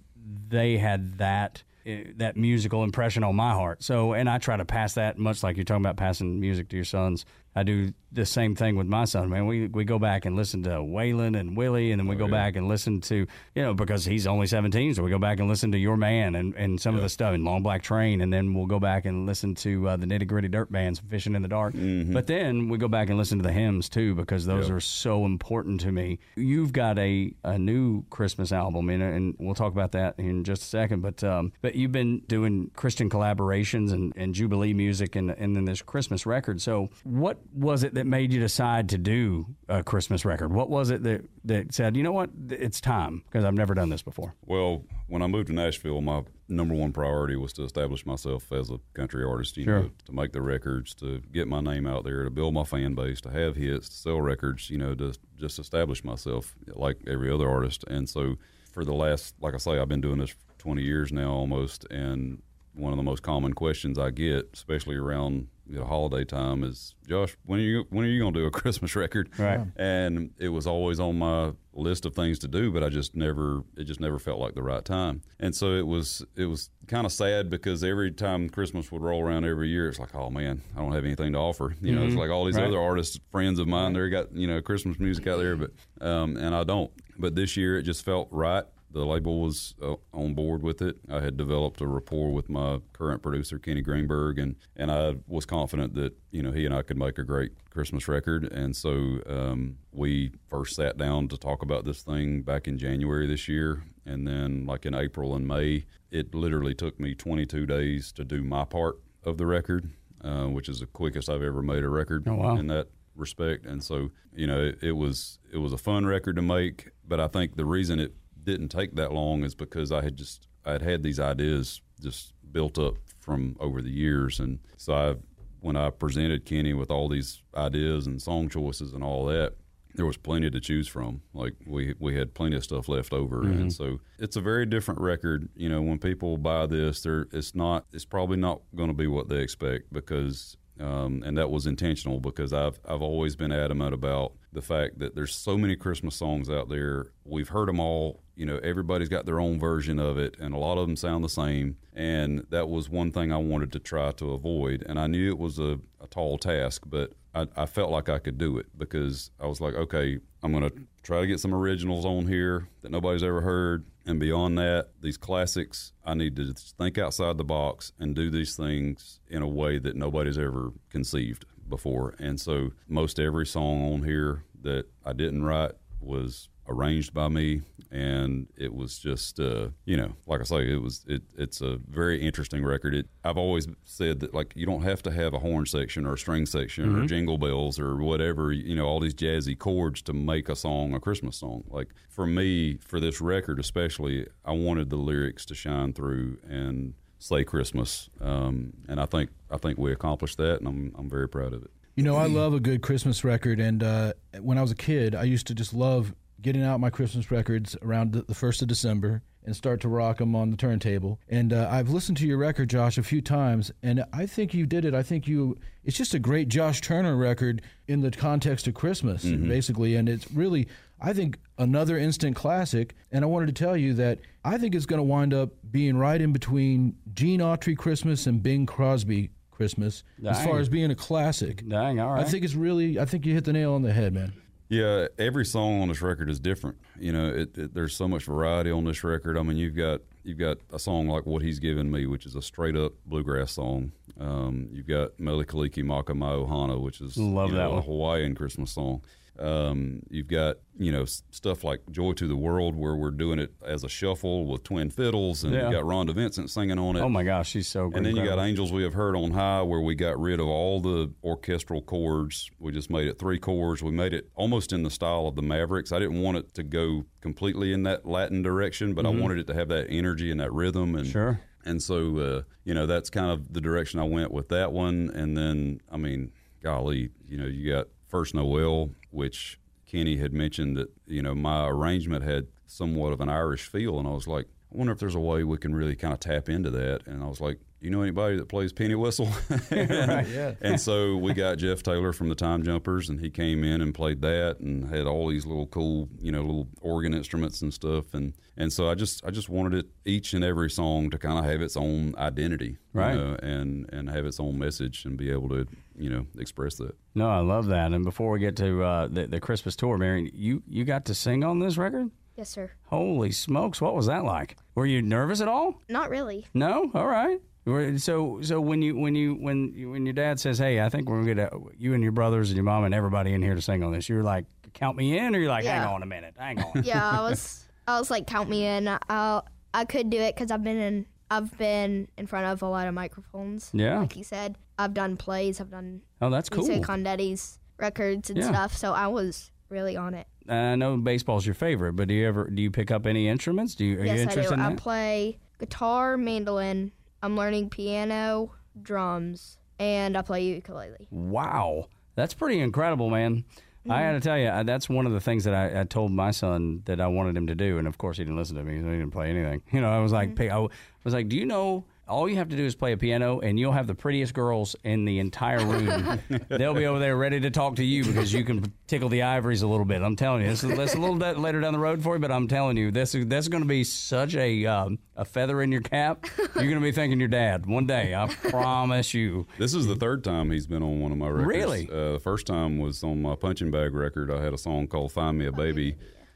they had that eh, that musical impression on my heart. So, and I try to pass that much like you're talking about passing music to your sons. I do the same thing with my son. Man, we we go back and listen to Waylon and Willie, and then we Oh, go yeah. back and listen to you know because he's only seventeen, so we go back and listen to Your Man and, and some of the stuff and Long Black Train, and then we'll go back and listen to uh, the Nitty Gritty Dirt Bands, Fishing in the Dark. Mm-hmm. But then we go back and listen to the hymns too because those Yeah. are so important to me. You've got a, a new Christmas album, and, and we'll talk about that in just a second. But um, but you've been doing Christian collaborations and, and Jubilee music, and and then this Christmas record. So what was it that made you decide to do a Christmas record? What was it that that said, you know what, it's time because I've never done this before. Well, when I moved to Nashville, my number one priority was to establish myself as a country artist. You Sure. know, to make the records, to get my name out there, to build my fan base, to have hits, to sell records. You know, to just establish myself like every other artist. And so, for the last, like I say, I've been doing this for 20 years now almost, and one of the most common questions I get, especially around you know, holiday time, is Josh, when are you when are you going to do a [laughs] Christmas record? Right. and it was always on my list of things to do but i just never it just never felt like the right time. And so it was it was kind of sad because every time christmas would roll around every year it's like oh man i don't have anything to offer. You know it's like all these Right. other artists friends of mine they got you know christmas music out there but um and i don't. But this year it just felt right the label was uh, on board with it. I had developed a rapport with my current producer, Kenny Greenberg, and, and I was confident that you know he and I could make a great Christmas record. And so um, we first sat down to talk about this thing back in January this year, and then like in April and May, it literally took me 22 days to do my part of the record, uh, which is the quickest I've ever made a record Oh, wow. in that respect. And so you know it, it was it was a fun record to make, but I think the reason it didn't take that long is because I had just I had had these ideas just built up from over the years, and so I when I presented Kenny with all these ideas and song choices and all that, there was plenty to choose from. Like we we had plenty of stuff left over, and mm-hmm. so it's a very different record. You know, when people buy this, they're it's not it's probably not going to be what they expect because. Um, and that was intentional because I've I've always been adamant about the fact that there's so many Christmas songs out there. We've heard them all. You know, everybody's got their own version of it, and a lot of them sound the same. And that was one thing I wanted to try to avoid. And I knew it was a, a tall task, but I, I felt like I could do it because I was like, okay, I'm going to try to get some originals on here that nobody's ever heard. And beyond that, these classics, I need to think outside the box and do these things in a way that nobody's ever conceived before. And so, most every song on here that I didn't write was arranged by me and it was just uh, you know like i say it was it, it's a very interesting record. It, i've always said that like you don't have to have a horn section or a string section or jingle bells or whatever you know all these jazzy chords to make a song a christmas song. Like for me for this record especially i wanted the lyrics to shine through and say christmas um, and i think i think we accomplished that and i'm, I'm very proud of it. You know, I love a good Christmas record, and uh, when I was a kid, I used to just love getting out my Christmas records around the- the first of December and start to rock them on the turntable. And uh, I've listened to your record, Josh, a few times, and I think you did it. I think you. It's just a great Josh Turner record in the context of Christmas, basically, and it's really. I think another instant classic, and I wanted to tell you that I think it's going to wind up being right in between Gene Autry Christmas and Bing Crosby Christmas as far as being a classic. Dang, all right. I think it's really. I think you hit the nail on the head, man. Yeah, every song on this record is different. You know, it, it, there's so much variety on this record. I mean, you've got you've got a song like "What He's Given Me," which is a straight up bluegrass song. Um, you've got "Mele Kalikimaka Ohana," which is Love you that know, a one. Hawaiian Christmas song. Um, you've got you know stuff like "Joy to the World," where we're doing it as a shuffle with twin fiddles, and Yeah. you've got Rhonda Vincent singing on it. oh my gosh, she's so great. And then you got Angels We Have Heard on High, where we got rid of all the orchestral chords. We just made it three chords. We made it almost in the style of the Mavericks. I didn't want it to go completely in that Latin direction, but I wanted it to have that energy and that rhythm. And Sure. And so, uh, you know, that's kind of the direction I went with that one. And then, I mean, golly, you know, you got First Noel, which Kenny had mentioned that, you know, my arrangement had somewhat of an Irish feel. And I was like, I wonder if there's a way we can really kind of tap into that. And I was like, you know anybody that plays penny whistle? [laughs] [laughs] yeah. And so we got Jeff Taylor from the Time Jumpers, and he came in and played that, and had all these little cool, you know, little organ instruments and stuff. And and so I just I just wanted it each and every song to kind of have its own identity, you Right. know, and and have its own message and be able to you know express that. No, I love that. And before we get to uh, the, the Christmas tour, Marion, you, you got to sing on this record? Yes, sir. Holy smokes, what was that like? Were you nervous at all? Not really. No, all right. So, so when you when you when you, when your dad says, "Hey, I think we're gonna get a, you and your brothers and your mom and everybody in here to sing on this," you're like, "Count me in," or you're like, "Hang on a minute, hang on." Yeah, I [laughs] was. I was like, count me in. I I could do it because I've been in. I've been in front of a lot of microphones. Yeah. Like you said, I've done plays. I've done oh, that's cool. music on Daddy's records and Yeah. stuff. So I was really on it. I know baseball's your favorite, but do you ever do you pick up any instruments? Do you are you yes, I interested do. in I play guitar, mandolin. I'm learning piano, drums, and I play ukulele. Wow, that's pretty incredible, man. I got to tell you, uh, that's one of the things that I, I told my son that I wanted him to do, and of course he didn't listen to me. So he didn't play anything. [laughs] You know, I was like, I was like, do you know? All you have to do is play a piano, and you'll have the prettiest girls in the entire room. [laughs] They'll be over there ready to talk to you because you can tickle the ivories a little bit. I'm telling you, this is, this is a little bit later down the road for you, but I'm telling you, this is that's going to be such a um, a feather in your cap. You're going to be thanking your dad one day. I promise you. This is the third time he's been on one of my records. Really? Uh, the first time was on my punching bag record. I had a song called "Find Me a Baby,"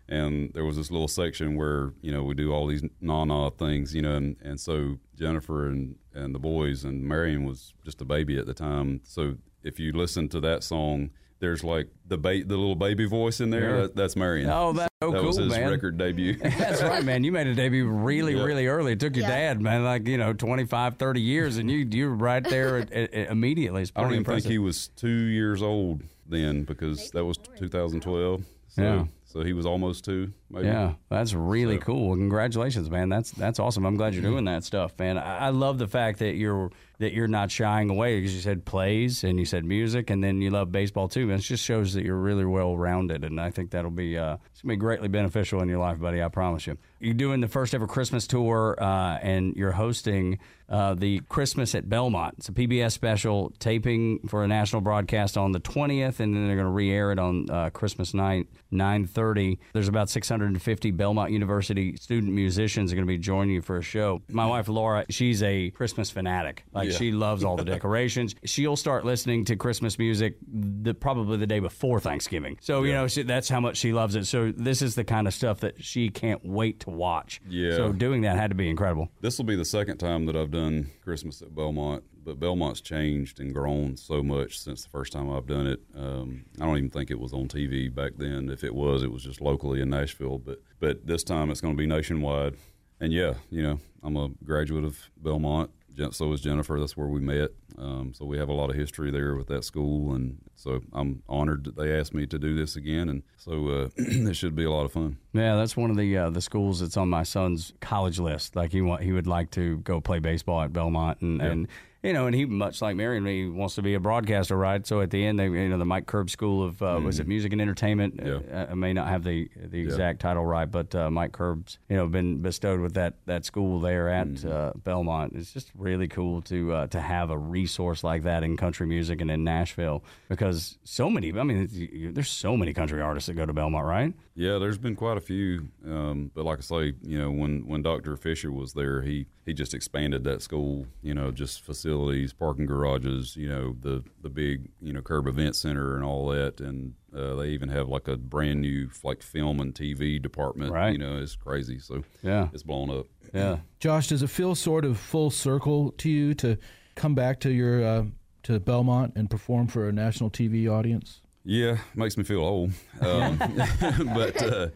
and there was this little section where you know we do all these na-na things, you know, and, and so Jennifer and and the boys and Marion was just a baby at the time. So if you listen to that song, there's like the ba- the little baby voice in there. Yeah. That, that's Marion. Oh, that's so oh, that was his man. record debut. [laughs] That's right, man. You made a debut really, Yeah. really early. It took your Yeah. dad, man, like, you know, 25, 30 years, and you, you're right there at, at, at- immediately. It's I don't pretty even think he was two years old then because that was 2012. So, Yeah. So he was almost two, maybe. Yeah, that's really So- cool. Well, congratulations, man. That's that's awesome. I'm glad you're doing that stuff, man. I, I love the fact that you're that you're not shying away because you said plays and you said music, and then you love baseball too. Man, it just shows that you're really well rounded, and I think that'll be uh, it's gonna be greatly beneficial in your life, buddy. I promise you. You're doing the first ever Christmas tour, uh, and you're hosting uh, the Christmas at Belmont. It's a PBS special taping for a national broadcast on the 20th, and then they're going to re-air it on uh, Christmas night, 9:30. There's about 650 Belmont University student musicians are going to be joining you for a show. My wife Laura, she's a Christmas fanatic. Like Yeah. she loves all the [laughs] decorations. She'll start listening to Christmas music the, probably the day before Thanksgiving. So you know she, that's how much she loves it. So this is the kind of stuff that she can't wait to watch. Yeah. So doing that had to be incredible. This will be the second time that I've done Christmas at Belmont, but Belmont's changed and grown so much since the first time I've done it. Um, I don't even think it was on TV back then. If it was, it was just locally in Nashville. But but this time it's going to be nationwide. And yeah, you know, I'm a graduate of Belmont. So is Jennifer. That's where we met. Um, so we have a lot of history there with that school, and so I'm honored that they asked me to do this again. And so uh, [clears throat] it should be a lot of fun. Yeah, that's one of the uh, the schools that's on my son's college list. Like he want, he would like to go play baseball at Belmont, and, and you know, and he much like Marion, he wants to be a broadcaster, right? So at the end, they you know the Mike Curb School of uh, was it Music and Entertainment? Mm-hmm. Yeah. Uh, I may not have the the exact title right, but uh, Mike Curb's you know been bestowed with that that school there at Mm-hmm. uh, Belmont. It's just really cool to uh, to have a resource like that in country music and in Nashville because so many. I mean, there's so many country artists that go to Belmont, right? Yeah, there's been quite a few, um, but like I say, you know, when when Dr. Fisher was there, he he just expanded that school. You know, just facilities, parking garages, you know, the the big you know curb event center and all that, and uh, they even have like a brand new like film and TV department. Right. You know, it's crazy. So Yeah. it's blown up. Yeah. Josh, does it feel sort of full circle to you to come back to your uh, to Belmont and perform for a national TV audience? Yeah, makes me feel old, um, [laughs] but uh,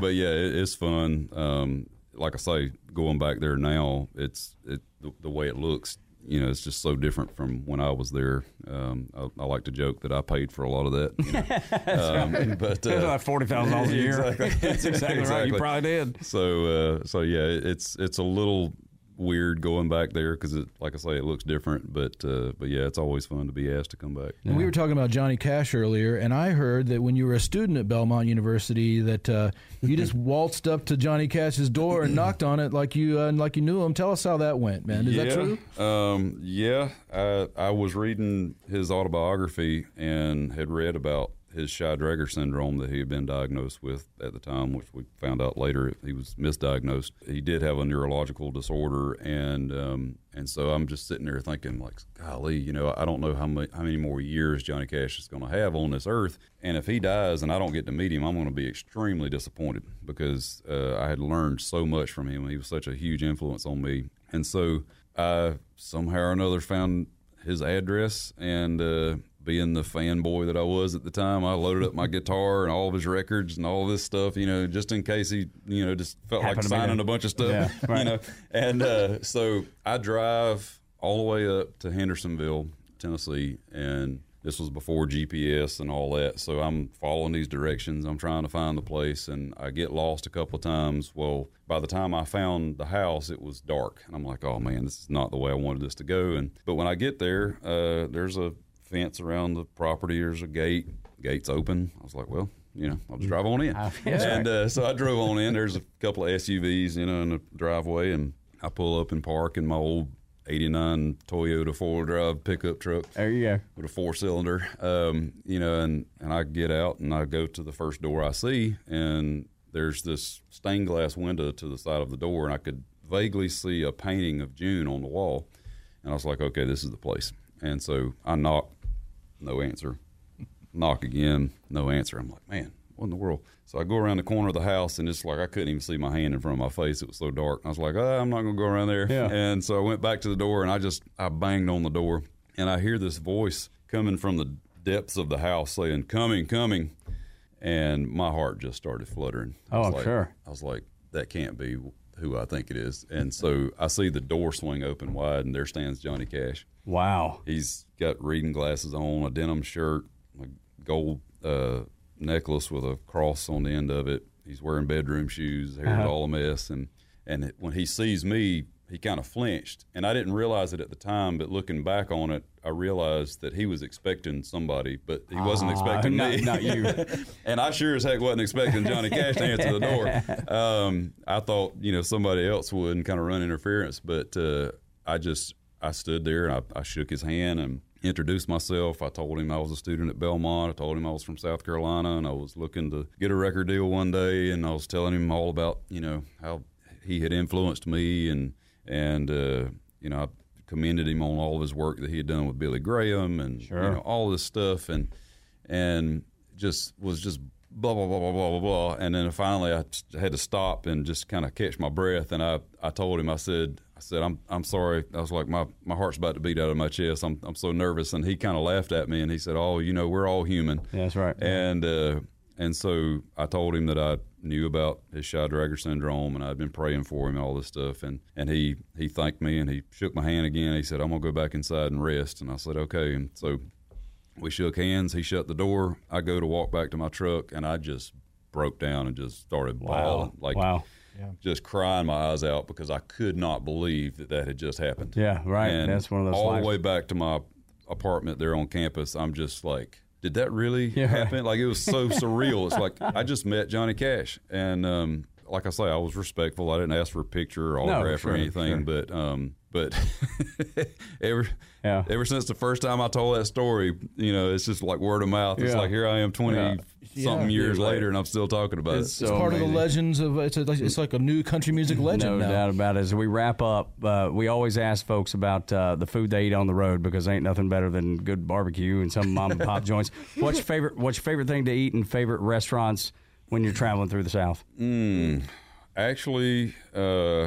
but yeah, it, it's fun. Um, like I say, going back there now, it's it the, the way it looks. You know, it's just so different from when I was there. Um, I, I like to joke that I paid for a lot of that. You know? [laughs] um, [laughs] but It was uh, like forty thousand dollars a year. [laughs] Exactly. That's exactly, right. You probably did. so uh, so yeah, it's it's a little weird going back there because it, like I say, it looks different. But uh, but yeah, it's always fun to be asked to come back. And we were talking about Johnny Cash earlier, and I heard that when you were a student at Belmont University, that uh, you just [laughs] waltzed up to Johnny Cash's door and knocked on it like you uh, like you knew him. Tell us how that went, man. Is yeah, that true? Um, yeah, I, I was reading his autobiography and had read about his Shy-Drager syndrome that he had been diagnosed with at the time, which we found out later he was misdiagnosed. He did have a neurological disorder, and um, and so I'm just sitting there thinking, like, golly, you know, I don't know how many how many more years Johnny Cash is going to have on this earth, and if he dies and I don't get to meet him, I'm going to be extremely disappointed because uh, I had learned so much from him. He was such a huge influence on me, and so I somehow or another found his address and. Uh, being the fanboy that I was at the time, I loaded up my guitar and all of his records and all this stuff, you know, just in case he, you know, just felt Happened like signing a bunch of stuff, Yeah, [laughs] right. you know. And uh, so I drive all the way up to Hendersonville, Tennessee, and this was before GPS and all that. So I'm following these directions. I'm trying to find the place, and I get lost a couple of times. Well, by the time I found the house, it was dark, and I'm like, "Oh man, this is not the way I wanted this to go." And but when I get there, uh, there's a fence around the property. There's a gate. Gate's open. I was like, "Well." You know, I'll just drive on in. and uh, so I drove on in. There's a couple of SUVs, you know, in the driveway, and I pull up and park in my old 89 Toyota four wheel drive pickup truck There you go. with a four cylinder. Um, you know, and, and I get out and I go to the first door I see, and there's this stained glass window to the side of the door, and I could vaguely see a painting of June on the wall. And I was like, okay, this is the place. And so I knock, no answer. Knock again, no answer. I'm like, man, what in the world? So I go around the corner of the house, and it's like I couldn't even see my hand in front of my face. It was so dark. I was like, oh, I'm not going to go around there. Yeah. And so I went back to the door, and I just I banged on the door, and I hear this voice coming from the depths of the house saying, "Coming, coming," and my heart just started fluttering. I Oh, was I'm like, sure. I was like, that can't be who I think it is. And so I see the door swing open wide, and there stands Johnny Cash. Wow. He's got reading glasses on, a denim shirt, a gold uh, necklace with a cross on the end of it. He's wearing bedroom shoes. Hair's Uh-huh. all a mess, and and when he sees me, he kind of flinched, and I didn't realize it at the time. But looking back on it, I realized that he was expecting somebody, but he wasn't expecting not- me. not you. [laughs] and I sure as heck wasn't expecting Johnny Cash to answer the door. [laughs] Um, I thought you know somebody else would and kind of run interference, but uh, I just I stood there and I, I shook his hand and introduced myself. I told him I was a student at Belmont. I told him I was from South Carolina and I was looking to get a record deal one day. And I was telling him all about you know how he had influenced me and and uh, you know I commended him on all of his work that he had done with Billy Graham and you know all this stuff and and just was just blah blah blah blah blah blah blah. And then finally, I had to stop and just kind of catch my breath. And I, I told him, I said, I said, I'm I'm sorry. I was like, my, my heart's about to beat out of my chest. I'm I'm so nervous. And he kind of laughed at me and he said, Oh, you know, we're all human. Yeah, that's right. And uh, and so I told him that I knew about his Shy-Drager syndrome and I'd been praying for him and all this stuff. And, and he, he thanked me and he shook my hand again. He said, I'm going to go back inside and rest. And I said, okay. And so we shook hands. He shut the door. I go to walk back to my truck and I just broke down and just started bawling. Like, wow. Just crying my eyes out because I could not believe that that had just happened. Yeah, right. And That's one of those all lives. the way back to my apartment there on campus. I'm just like, did that really Yeah, right. happen? Like it was so [laughs] surreal. It's like I just met Johnny Cash, and um, like I say, I was respectful. I didn't ask for a picture or autograph sure, or anything, sure. but um, but [laughs] ever Yeah. ever since the first time I told that story, you know, it's just like word of mouth. It's Yeah. like here I am, twenty Yeah. something Yeah. years Yeah, right. later, and I'm still talking about It's it. so It's part of the legends of it's, a, it's like a new country music legend No now. doubt about it. As we wrap up, uh, we always ask folks about uh, the food they eat on the road because ain't nothing better than good barbecue and some mom and pop [laughs] joints. What's your favorite? What's your favorite thing to eat in favorite restaurants when you're traveling through the South? Mm, actually, uh,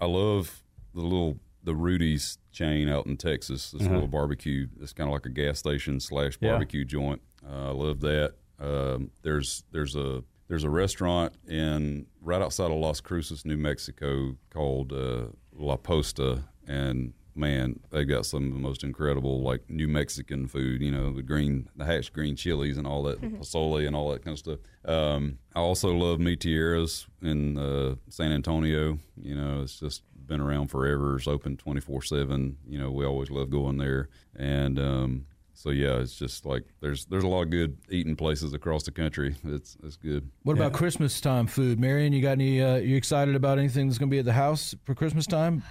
I love the little the Rudy's chain out in Texas. This little barbecue. It's kind of like a gas station slash Yeah. barbecue joint. Uh, I love that. Um, there's there's a there's a restaurant in right outside of Las Cruces, New Mexico, called uh, La Posta, and man, they got some of the most incredible like New Mexican food. You know, the green, the hatch green chilies and all that pozole and all that kind of stuff. Um, I also love Mi Tierras in uh, San Antonio. You know, it's just been around forever. It's open twenty four seven. You know, we always love going there, and um, so yeah, it's just like there's there's a lot of good eating places across the country. It's it's good. What about Christmas time food, Marion? You got any? Uh, you excited about anything that's going to be at the house for Christmas time?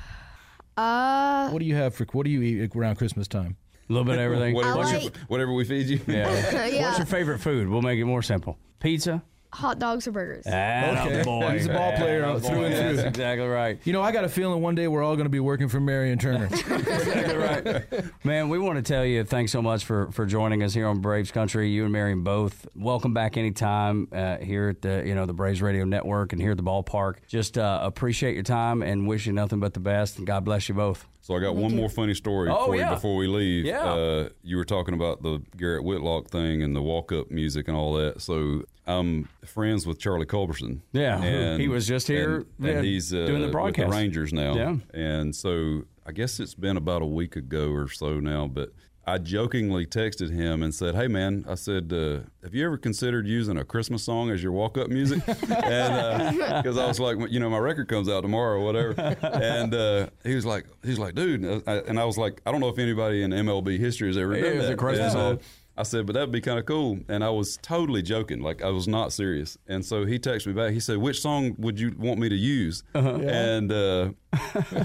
Uh, What do you have for? What do you eat around Christmas time? A little bit of everything. [laughs] Whatever, I you- like- whatever we feed you. Yeah. [laughs] yeah, What's your favorite food? We'll make it more simple. Pizza. Hot dogs or burgers. Okay. boy. He's a ball player out through and through. That's exactly right. You know, I got a feeling one day we're all going to be working for Marion Turner. [laughs] exactly right. Man, we want to tell you thanks so much for, for joining us here on Braves Country. You and Marion both. Welcome back anytime uh, here at the you know the Braves Radio Network and here at the ballpark. Just uh, appreciate your time and wish you nothing but the best. And God bless you both. So I got one more funny story Oh, for yeah. you before we leave. Yeah. Uh, you were talking about the Garrett Whitlock thing and the walk up music and all that. So I'm friends with Charlie Culberson. Yeah, and he was just here, and, and he's uh, doing the broadcast. the Rangers now. Yeah. and so I guess it's been about a week ago or so now, but. I jokingly texted him and said, "Hey man," I said, uh, "Have you ever considered using a Christmas song as your walk-up music?" [laughs] and because I was like, you know, my record comes out tomorrow or whatever, and uh, he was like, he's like, dude, and I, and I was like, I don't know if anybody in MLB history has ever done it was that. a Christmas uh, song. I said, but that'd be kind of cool. And I was totally joking. Like, I was not serious. And so he texted me back. He said, which song would you want me to use? Uh-huh. And uh,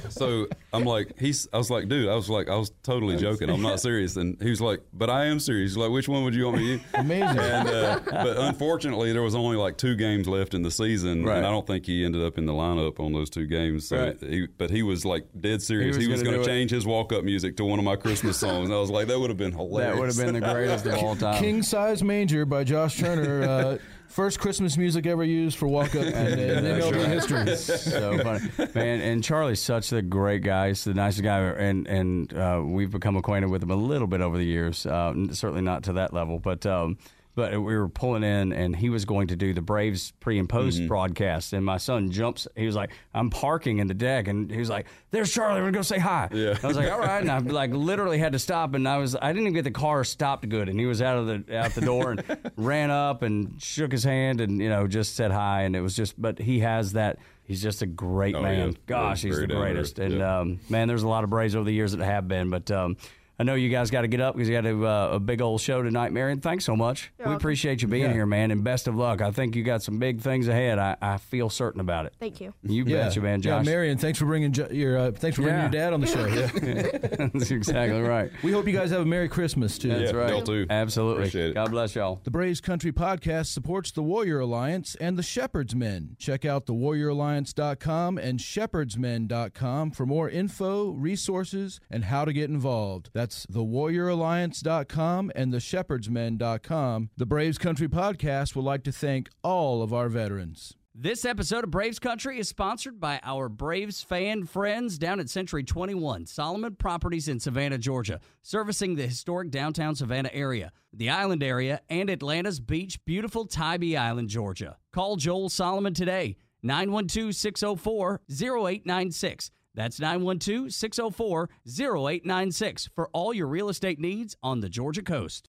so I'm like, he's, I was like, dude, I was like, I was totally joking. I'm not [laughs] serious. And he was like, but I am serious. He's like, which one would you want me to use? Amazing. And, uh, but unfortunately, there was only like two games left in the season. Right. And I don't think he ended up in the lineup on those two games. So Right. he, but he was like dead serious. He was, gonna going to it. change his walk up music to one of my Christmas songs. And I was like, that would have been hilarious. That would have been the greatest all time. King Size Manger by Josh Turner. Uh, [laughs] first Christmas music ever used for walk up in, in That's MLB history. [laughs] so funny, man. And Charlie's such a great guy. He's the nicest guy, and and uh, we've become acquainted with him a little bit over the years. Uh, certainly not to that level, but. Um, but we were pulling in, and he was going to do the Braves pre and post broadcast. And my son jumps. He was like, "I'm parking in the deck," and he was like, "There's Charlie. We're gonna go say hi." Yeah. I was like, "All right." And I like literally had to stop, and I was I didn't even get the car stopped good, and he was out of the out the door and [laughs] ran up and shook his hand, and you know just said hi, and it was just. But he has that. He's just a great Oh, man. Gosh, he's the greatest. And Yeah. um, man, there's a lot of Braves over the years that have been, but. Um, I know you guys got to get up because you got a, uh, a big old show tonight, Marion. Thanks so much. we welcome. appreciate you being here, man, and best of luck. I think you got some big things ahead. I, I feel certain about it. Thank you. You Yeah, betcha, man, Josh. Yeah, Marion, thanks for bringing Jo- your uh, thanks for bringing Yeah. your dad on the show. Yeah. [laughs] That's exactly right. we hope you guys have a Merry Christmas too. That's Yeah, right. y'all too. Absolutely. Appreciate it. God bless y'all. The Braves Country Podcast supports the Warrior Alliance and the Shepherd's Men. Check out the thewarrioralliance.com and shepherdsmen.com for more info, resources, and how to get involved. That's thewarrioralliance.com and theshepherdsmen.com. The Braves Country Podcast would like to thank all of our veterans. This episode of Braves Country is sponsored by our Braves fan friends down at Century 21, Solomon Properties in Savannah, Georgia, servicing the historic downtown Savannah area, the island area, and Atlanta's beach, beautiful Tybee Island, Georgia. Call Joel Solomon today, 912 604 0896. That's 912 604 0896 for all your real estate needs on the Georgia coast.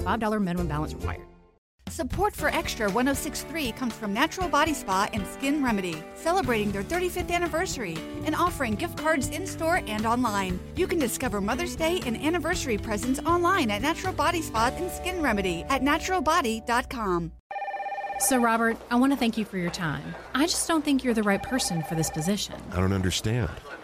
$5 minimum balance required. Support for Extra 1063 comes from Natural Body Spa and Skin Remedy, celebrating their 35th anniversary and offering gift cards in store and online. You can discover Mother's Day and anniversary presents online at Natural Body Spa and Skin Remedy at naturalbody.com. So, Robert, I want to thank you for your time. I just don't think you're the right person for this position. I don't understand.